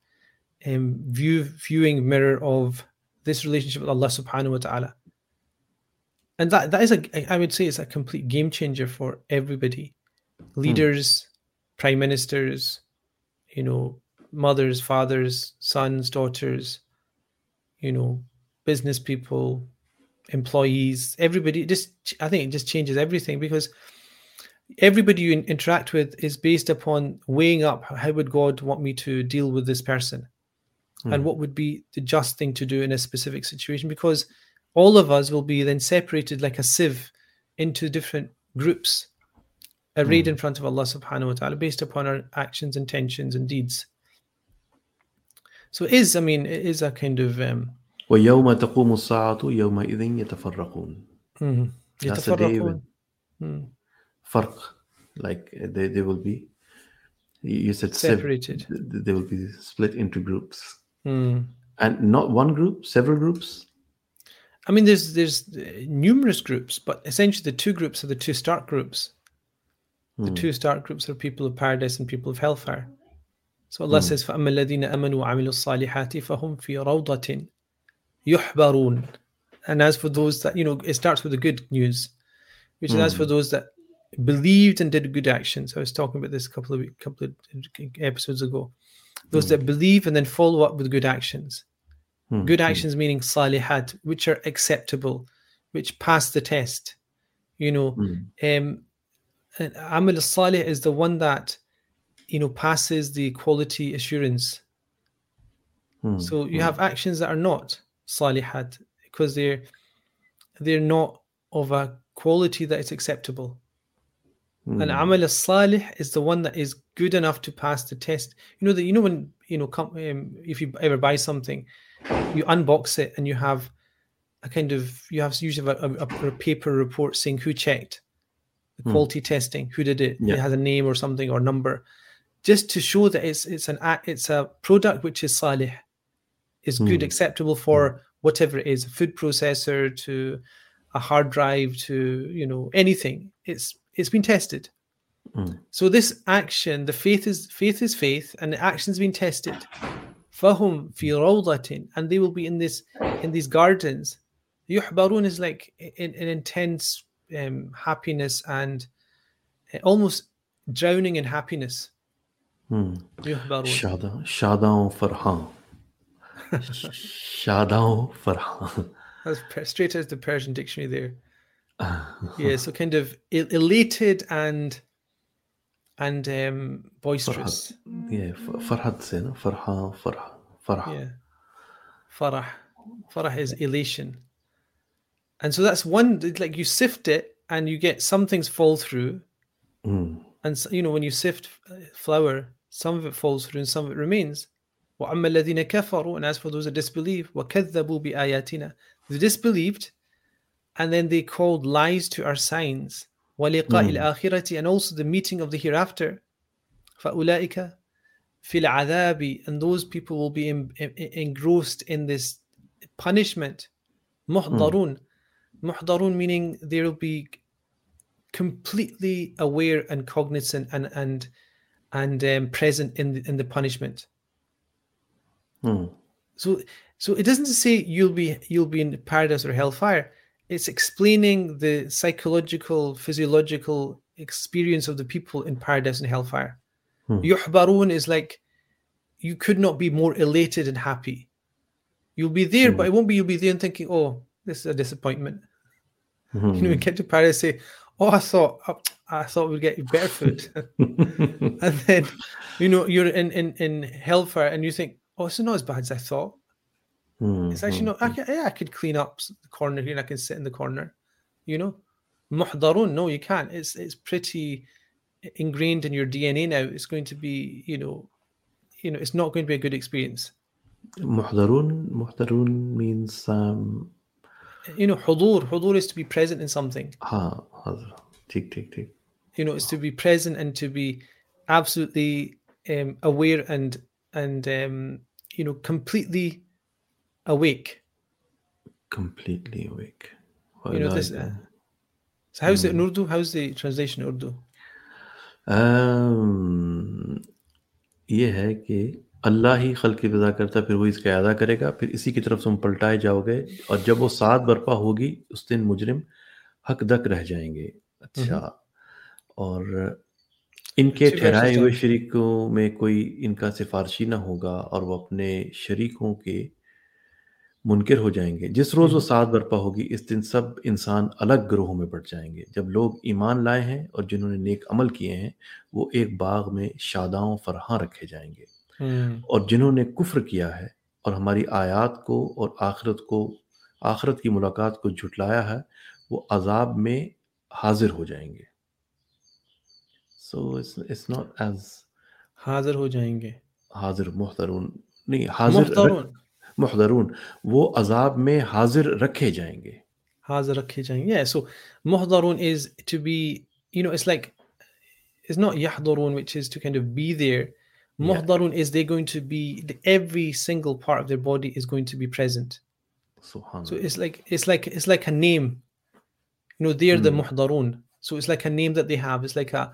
um, view viewing mirror of this relationship with Allah subhanahu wa ta'ala. And that that is a I would say it's a complete game changer for everybody. Leaders, prime ministers, you know, mothers, fathers, sons, daughters, you know, business people, employees, everybody. Just I think it just changes everything because everybody you interact with is based upon weighing up how would God want me to deal with this person, and Hmm. what would be the just thing to do in a specific situation. Because all of us will be then separated like a sieve into different groups arrayed in front of Allah subhanahu wa ta'ala based upon our actions, intentions, and deeds. So it is, I mean, it is a kind of um, وَيَوْمَ تَقُومُ السَّاعَةُ يَوْمَئِذٍ يَتَفَرَّقُونَ mhm. That's the day يتفرقون. when Mm. farq, like uh, they, they will be, you you said sev- Separated. th- th- they will be split into groups. Mm. And not one group, several groups? I mean, there's there's uh, numerous groups, but essentially the two groups are the two start groups. The Hmm. two start groups are people of paradise and people of hellfire. So Allah says, فَأَمَّا الَّذِينَ آمَنُوا وَعَمِلُوا الصَّالِحَاتِ فَهُمْ فِي رَوْضَةٍ يُحْبَرُونَ And as for those that, you know, it starts with the good news, which is as for those that believed and did good actions. I was talking about this a couple of week- couple of episodes ago. Those that believe and then follow up with good actions. Hmm, Good hmm. actions meaning salihat, which are acceptable, which pass the test. You know, Hmm. um, Amal Salih is the one that you know passes the quality assurance. Hmm, So you hmm. have actions that are not salihat because they're they're not of a quality that is acceptable. Hmm. And Amal Salih is the one that is good enough to pass the test. You know that you know when you know come, um, if you ever buy something, you unbox it and you have a kind of you have usually a, a, a paper report saying who checked the quality testing, who did it. Yeah. It has a name or something or number, just to show that it's it's an it's a product which is salih, is good, Hmm. acceptable for whatever it is, a food processor to a hard drive to you know anything. It's it's been tested. Hmm. So this action, the faith is faith is faith, and the action's been tested. Fahum fi rawdatin, and they will be in this in these gardens. Yuhbarun is like an, an intense um, happiness and uh, almost drowning in happiness. Hmm. Yuhbarun. Shada, Shada Farhan. Shada Farhan. That's straight out of the Persian dictionary there Yeah, so kind of el- elated and and um, boisterous. Yeah, F- Farhad say, no? Farha, Farha, Farha. Yeah. Farah. Farah is elation. And so that's one, like you sift it and you get some things fall through Hmm. And so, you know, when you sift uh, flour, some of it falls through and some of it remains. وَأَمَّا الَّذِينَ كَفَرُوا And as for those that disbelieve, وَكَذَّبُوا بِآيَاتِنَا They disbelieved and then they called lies to our signs. وَلِقَاءِ Mm. الْآخِرَةِ And also the meeting of the hereafter. فَأُولَٰئِكَ فِي الْعَذَابِ And those people will be en- en- engrossed in this punishment. مُحْضَرُونَ Muhdarun meaning they will be completely aware and cognizant and and and um, present in the, in the punishment. Hmm. So so it doesn't say you'll be you'll be in paradise or hellfire. It's explaining the psychological, physiological experience of the people in paradise and hellfire. Hmm. Yuhbarun is like you could not be more elated and happy. You'll be there, but it won't be you'll be there and thinking, oh, this is a disappointment. Hmm. You know, we get to Paris, say, "Oh, I thought, I thought we'd get you better food," and then, you know, you're in in in hellfire, and you think, "Oh, it's not as bad as I thought." Mm-hmm. It's actually no. I can, yeah, I could clean up the corner here. and I can sit in the corner. You know, muhdarun. No, you can't. It's it's pretty ingrained in your DNA now. It's going to be you know, you know, it's not going to be a good experience. Muhdarun. Muhdarun means um, you know, hudur. Hudur is to be present in something. Ah, tick tick tick. You know, it's to be present and to be absolutely um, aware and and um, you know completely awake. Completely awake. Well, you know, this, uh, so how's mm. it in Urdu? How's the translation in Urdu? Um, یہ ہے کہ اللہ ہی خلق کی رضا کرتا پھر وہ اس کا ادا کرے گا پھر اسی کی طرف تم پلٹائے جاؤ گے اور جب وہ سات برپا ہوگی اس دن مجرم حق دک رہ جائیں گے اچھا اور ان کے ٹھہرائے ہوئے شریکوں میں کوئی ان کا سفارشی نہ ہوگا اور وہ اپنے شریکوں کے منکر ہو جائیں گے۔ جس روز وہ ساتھ برپا ہوگی اس دن سب انسان الگ گروہوں میں بٹ جائیں گے۔ جب لوگ ایمان لائے ہیں اور جنہوں نے نیک عمل کیے ہیں وہ ایک باغ میں شاداؤں فرحاں رکھے جائیں گے۔ اور جنہوں نے کفر کیا ہے اور ہماری آیات کو اور آخرت کو آخرت کی ملاقات کو جھٹلایا ہے وہ عذاب میں حاضر ہو جائیں گے۔ سو اٹس ناٹ ایز حاضر ہو جائیں گے۔ حاضر محترون نہیں حاضر محترون۔ मुहदरून वो अजाब में हाजिर रखे जाएंगे हाजिर रखे जाएंगे yeah so muhdarun is to be you know it's like it's not yahdurun which is to kind of be there muhdarun is they're going to be every single part of their body is going to be present सुभान So it's like it's like it's like a name. You know, they're the muhdarun. So it's like a name that they have. It's like a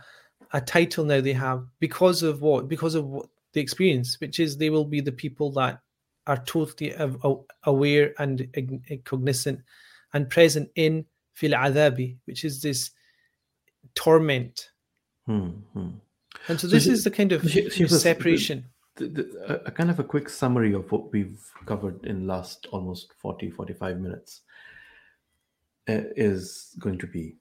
a title now they have because of what? Because of what the experience, which is they will be the people that are totally aware and cognizant and present in fil adabi, which is this torment. Mm-hmm. And so, this so is the kind of separation. The, the, a kind of a quick summary of what we've covered in last almost 40, 45 minutes uh, is going to be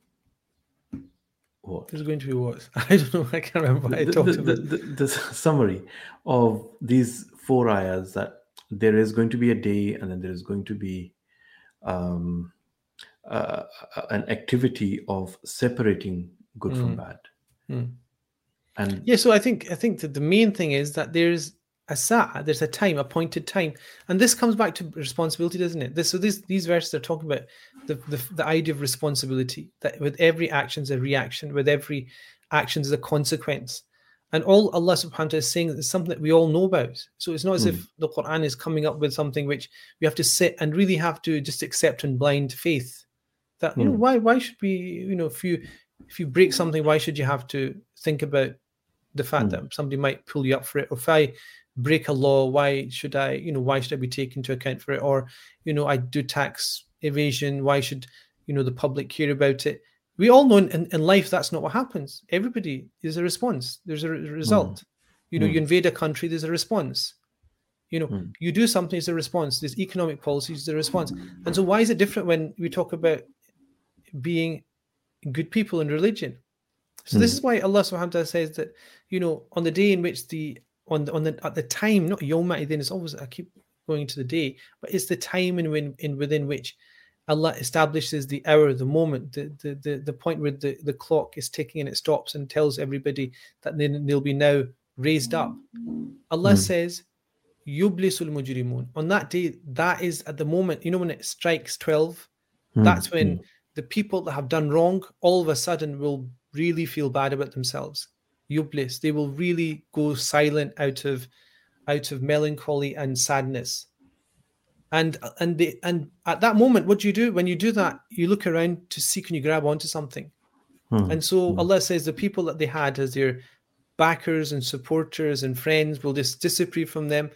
what? It's going to be what? I don't know. I can't remember. I the, the, the, the, summary of these four ayahs that there is going to be a day and then there is going to be um, uh, an activity of separating good from Mm. bad Mm. and Yeah, so I think I think that the main thing is that there's a sa'a, there's a time, appointed time, and this comes back to responsibility, doesn't it? This so these these verses are talking about the, the the idea of responsibility that with every action is a reaction, with every action is a consequence, and all Allah Subhanahu wa Taala is saying is something that we all know about. So it's not as if the Quran is coming up with something which we have to sit and really have to just accept in blind faith. That you know Mm. why why should we you know if you if you break something why should you have to think about the fact Mm. that somebody might pull you up for it or if i break a law why should i you know why should i be taken into account for it or you know i do tax evasion why should you know the public hear about it we all know in, in, life that's not what happens. Everybody is a response. There's a re- result. You know you invade a country there's a response. You know Mm. you do something there's a response. There's economic policies there's a response. And so why is it different when we talk about being good people in religion? So this Mm. is why Allah subhanahu wa ta'ala says that, you know, on the day in which the on the on the at the time, not Yom then it's always I keep going to the day, but it's the time in when in within which Allah establishes the hour, the moment, the, the, the, the point where the, the clock is ticking and it stops and tells everybody that then they'll be now raised up. Allah Hmm. says, Yublisul mujrimun. On that day, that is at the moment, you know, when it strikes 12, Hmm, that's when the people that have done wrong all of a sudden will really feel bad about themselves. Yublis. They will really go silent out of out of melancholy and sadness. And and they and at that moment, what do you do? When you do that, you look around to see can you grab onto something. hmm, And so Allah says the people that they had as their backers and supporters and friends will just disappear from them.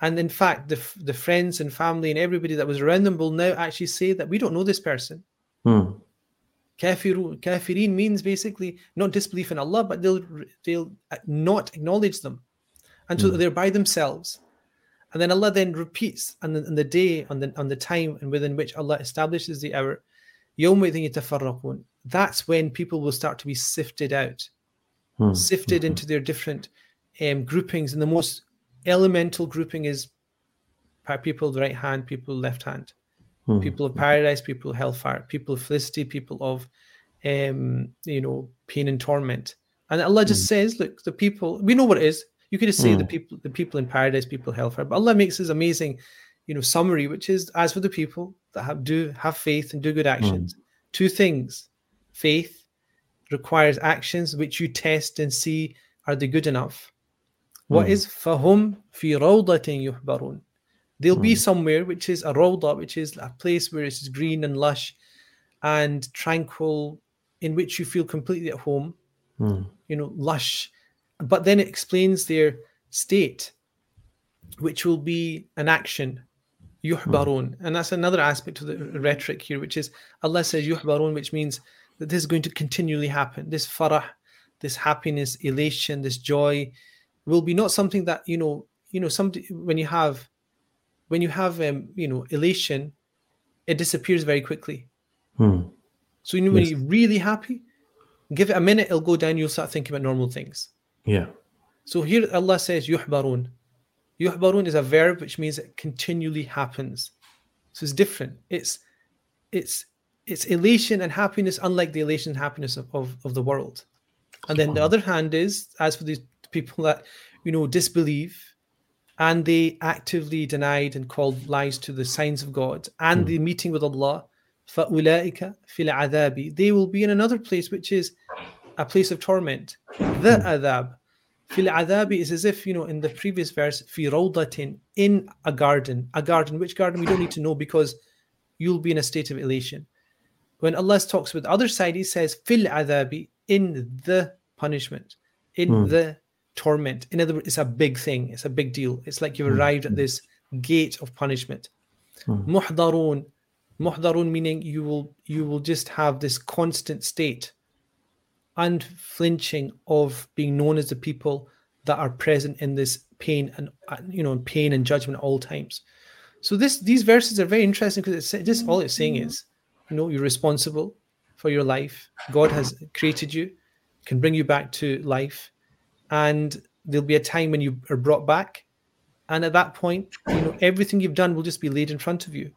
And in fact, the, the friends and family and everybody that was around them will now actually say that we don't know this person. hmm, Kafiru, kafirin means basically not disbelief in Allah, but they'll they'll not acknowledge them, and so Hmm. they're by themselves. And then Allah then repeats on the, on the day, on the on the time and within which Allah establishes the hour, that's when people will start to be sifted out, hmm. sifted hmm. into their different um, groupings. And the most elemental grouping is people the right hand, people left hand, hmm. people of paradise, people hellfire, people of felicity, people of um, you know pain and torment. And Allah just hmm. says, look, the people we know what it is. You could just say the Mm. people, the people in paradise, people hellfire. But Allah makes this amazing, you know, summary, which is as for the people that have do have faith and do good actions, two things. Faith requires actions which you test and see are they good enough. What Mm. is fahum fi rawdatin yuhbarun? They'll be Mm. somewhere which is a rawda, which is a place where it's green and lush and tranquil, in which you feel completely at home, hmm, you know, lush. But then it explains their state, which will be an action, yuhbarun. And that's another aspect of the rhetoric here, which is Allah says yuhbarun, which means that this is going to continually happen. This farah, this happiness, elation, this joy will be not something that, you know, you know, somebody when you have when you have um, you know, elation, it disappears very quickly. hmm, So you know when Yes. you're really happy, give it a minute, it'll go down, you'll start thinking about normal things. yeah. So here Allah says yuhbarun. Yuhbarun is a verb which means it continually happens. So it's different. It's it's it's elation and happiness, unlike the elation and happiness of, of, of the world. And then the other hand is as for these people that you know disbelieve and they actively denied and called lies to the signs of God and the meeting with Allah, فَأُولَٰئِكَ فِي الْعَذَابِ They will be in another place which is a place of torment. The adab. Fil adabi is as if, you know, in the previous verse, fi rawdatin, in a garden. A garden. Which garden? We don't need to know because you'll be in a state of elation. When Allah talks with the other side, He says, fil adabi, in the punishment, in Hmm. the torment. In other words, it's a big thing. It's a big deal. It's like you've arrived at this gate of punishment. Hmm. Muhdarun. Muhdarun meaning you will you will just have this constant state unflinching of being known as the people that are present in this pain and uh, you know pain and judgment at all times. So this these verses are very interesting because it's just all it's saying is you know you're responsible for your life. God has created you can bring you back to life. And there'll be a time when you are brought back. And at that point you know everything you've done will just be laid in front of you.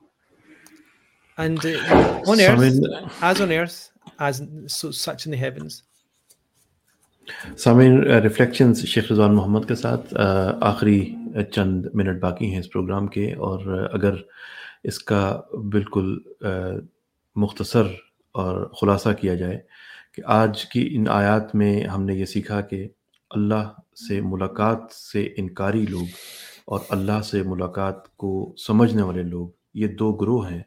And uh, on earth as on earth as so, such in the heavens سامعین reflections Sheikh Rizwan محمد کے ساتھ آخری چند minute باقی ہیں اس programme کے، اور اگر اس کا بالکل مختصر اور خلاصہ کیا جائے کہ آج کی ان آیات میں ہم نے یہ سیکھا کہ اللہ سے ملاقات سے انکاری لوگ اور اللہ سے ملاقات کو سمجھنے والے لوگ، یہ دو گروہ ہیں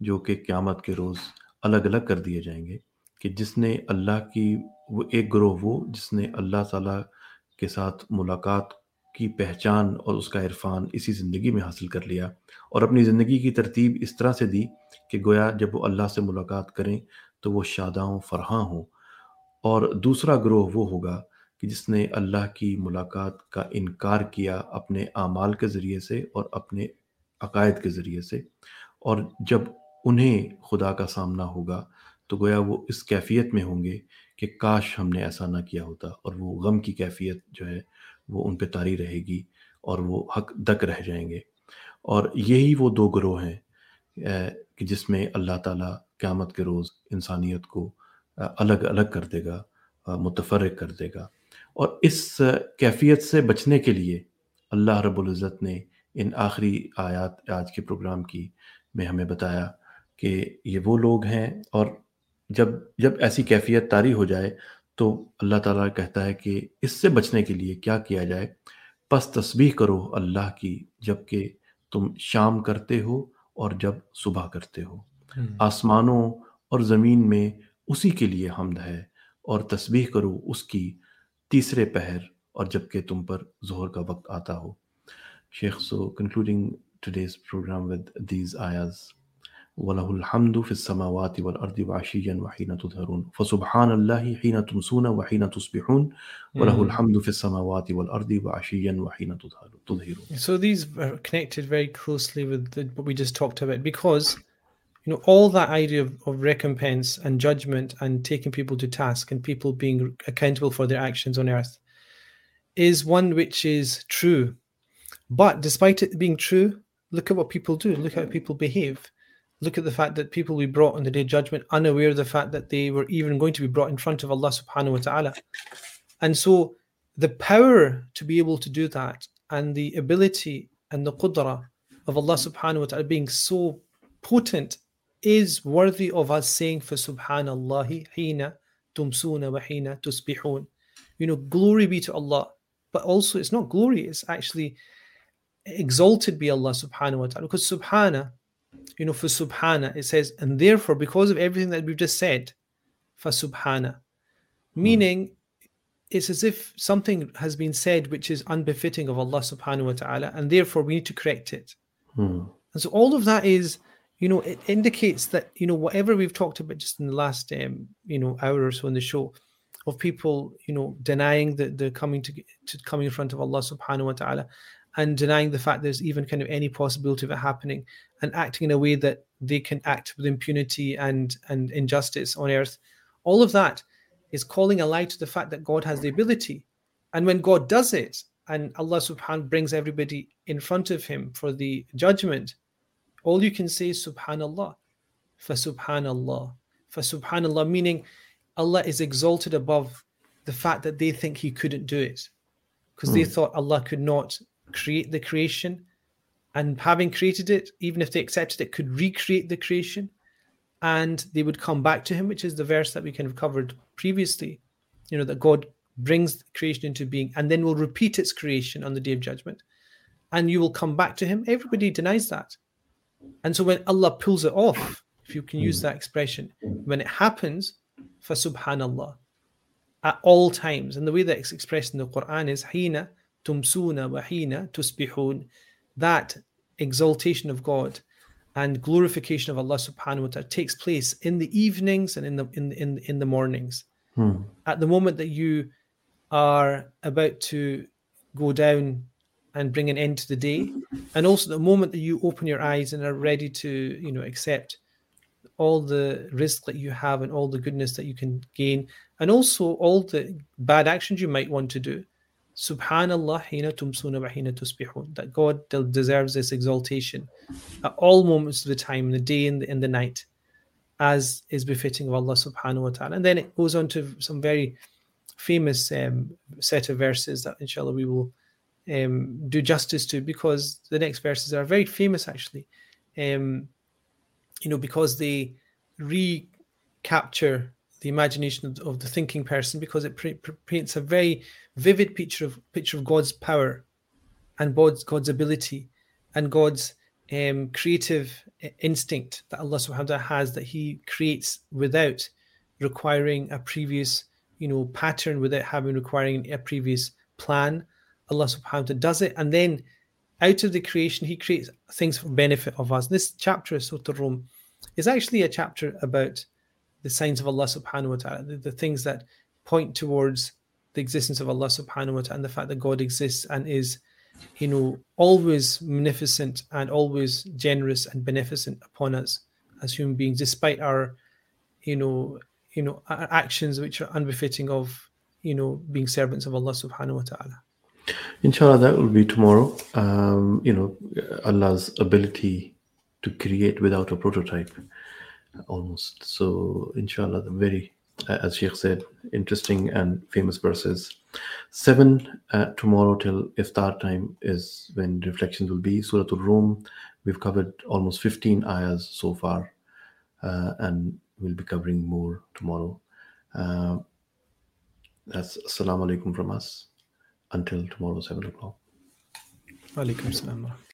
جو کہ قیامت کے روز الگ الگ کر دیے جائیں گے۔ کہ جس نے اللہ کی وہ ایک گروہ وہ جس نے اللہ تعالیٰ کے ساتھ ملاقات کی پہچان اور اس کا عرفان اسی زندگی میں حاصل کر لیا اور اپنی زندگی کی ترتیب اس طرح سے دی کہ گویا جب وہ اللہ سے ملاقات کریں تو وہ شاداؤں فرحاں ہوں۔ اور دوسرا گروہ وہ ہوگا کہ جس نے اللہ کی ملاقات کا انکار کیا اپنے اعمال کے ذریعے سے اور اپنے عقائد کے ذریعے سے اور جب انہیں خدا کا سامنا ہوگا تو گویا وہ اس کیفیت میں ہوں گے کہ کاش ہم نے ایسا نہ کیا ہوتا اور وہ غم کی کیفیت جو ہے وہ ان پہ تاری رہے گی اور وہ حق دک رہ جائیں گے۔ اور یہی وہ دو گروہ ہیں کہ جس میں اللہ تعالیٰ قیامت کے روز انسانیت کو الگ الگ کر دے گا متفرق کر دے گا۔ اور اس کیفیت سے بچنے کے لیے اللہ رب العزت نے ان آخری آیات آج کے پروگرام کی میں ہمیں بتایا کہ یہ وہ لوگ ہیں اور جب جب ایسی کیفیت طاری ہو جائے تو اللہ تعالیٰ کہتا ہے کہ اس سے بچنے کے لیے کیا کیا جائے؟ پس تسبیح کرو اللہ کی جبکہ تم شام کرتے ہو اور جب صبح کرتے ہو۔ آسمانوں اور زمین میں اسی کے لیے حمد ہے اور تسبیح کرو اس کی تیسرے پہر اور جبکہ تم پر زہر کا وقت آتا ہو۔ شیخ so concluding today's program with these آیاز وله الحمد في السماوات والأرض وعشيا وحين تظهرون فسبحان الله حين تمسون وحين تصبحون وله الحمد في السماوات والأرض وعشيا وحين تظهرون So these are connected very closely with the, what we just talked about because you know all that idea of, of recompense and judgment and taking people to task and people being accountable for their actions on earth is one which is true but despite it being true look at what people do look at how people behave look at the fact that people be brought on the day of judgment unaware of the fact that they were even going to be brought in front of Allah subhanahu wa ta'ala. And so the power to be able to do that and the ability and the qudra of Allah subhanahu wa ta'ala being so potent is worthy of us saying for subhanallahi hina tumsuna wa hina tusbihun. You know, glory be to Allah. But also it's not glory, it's actually exalted be Allah subhanahu wa ta'ala. Because subhana you know, for subhana, it says, and therefore, because of everything that we've just said, for subhana, meaning it's as if something has been said which is unbefitting of Allah subhanahu wa ta'ala, and therefore we need to correct it. Hmm. And so all of that is, you know, it indicates that, you know, whatever we've talked about just in the last, um, you know, hour or so in the show, of people, you know, denying the, the coming to, to coming in front of Allah subhanahu wa ta'ala and denying the fact there's even kind of any possibility of it happening and acting in a way that they can act with impunity and and injustice on earth. All of that is calling a lie to the fact that god has the ability. And when god does it and allah subhanahu brings everybody in front of him for the judgment all you can say is subhanallah. Fa subhanallah. Fa subhanallah meaning allah is exalted above the fact that they think he couldn't do it. Because they hmm. thought allah could not create the creation and having created it even if they accepted it could recreate the creation. And they would come back to him which is the verse that we kind of covered previously you know that god brings creation into being and then will repeat its creation on the day of judgment. And you will come back to him. Everybody denies that. And so when allah pulls it off if you can use hmm. that expression when it happens for subhanallah at all times. And the way that it's expressed in the quran is hina tumsuna wa hina tusbihun that exaltation of God and glorification of Allah subhanahu wa ta'ala takes place in the evenings and in the in in, in the mornings. Hmm. At the moment that you are about to go down and bring an end to the day, and also the moment that you open your eyes and are ready to, you know, accept all the risk that you have and all the goodness that you can gain, and also all the bad actions you might want to do. Subhanallah hina tumsuna wa hina tusbihun. That God deserves this exaltation at all moments of the time, in the day and in the night, as is befitting of Allah subhanahu wa ta'ala. And then it goes on to some very famous um, set of verses that inshallah we will um, do justice to because the next verses are very famous actually. Um, you know, because they recapture the imagination of, of the thinking person because it pre- pre- paints a very vivid picture of picture of God's power and God's God's ability and God's um, creative instinct that Allah subhanahu wa ta'ala has that He creates without requiring a previous, you know, pattern, without having requiring a previous plan. Allah subhanahu wa ta'ala does it, and then out of the creation, He creates things for benefit of us. This chapter, Surah Rum, is actually a chapter about the signs of Allah subhanahu wa ta'ala, the, the things that point towards the existence of Allah subhanahu wa ta'ala and the fact that God exists and is, you know, always magnificent and always generous and beneficent upon us as human beings, despite our, you know, you know, actions which are unbefitting of, you know, being servants of Allah subhanahu wa ta'ala. Inshallah, that will be tomorrow. Um, you know, Allah's ability to create without a prototype, almost. So, inshallah, the very, uh, as Sheikh said, interesting and famous verses. Seven uh, tomorrow till iftar time is when reflections will be. Surah Al-Rum, we've covered almost 15 ayahs so far, uh, and we'll be covering more tomorrow. Uh, that's assalamu alaikum from us until tomorrow, 7 o'clock. Alaikum salam.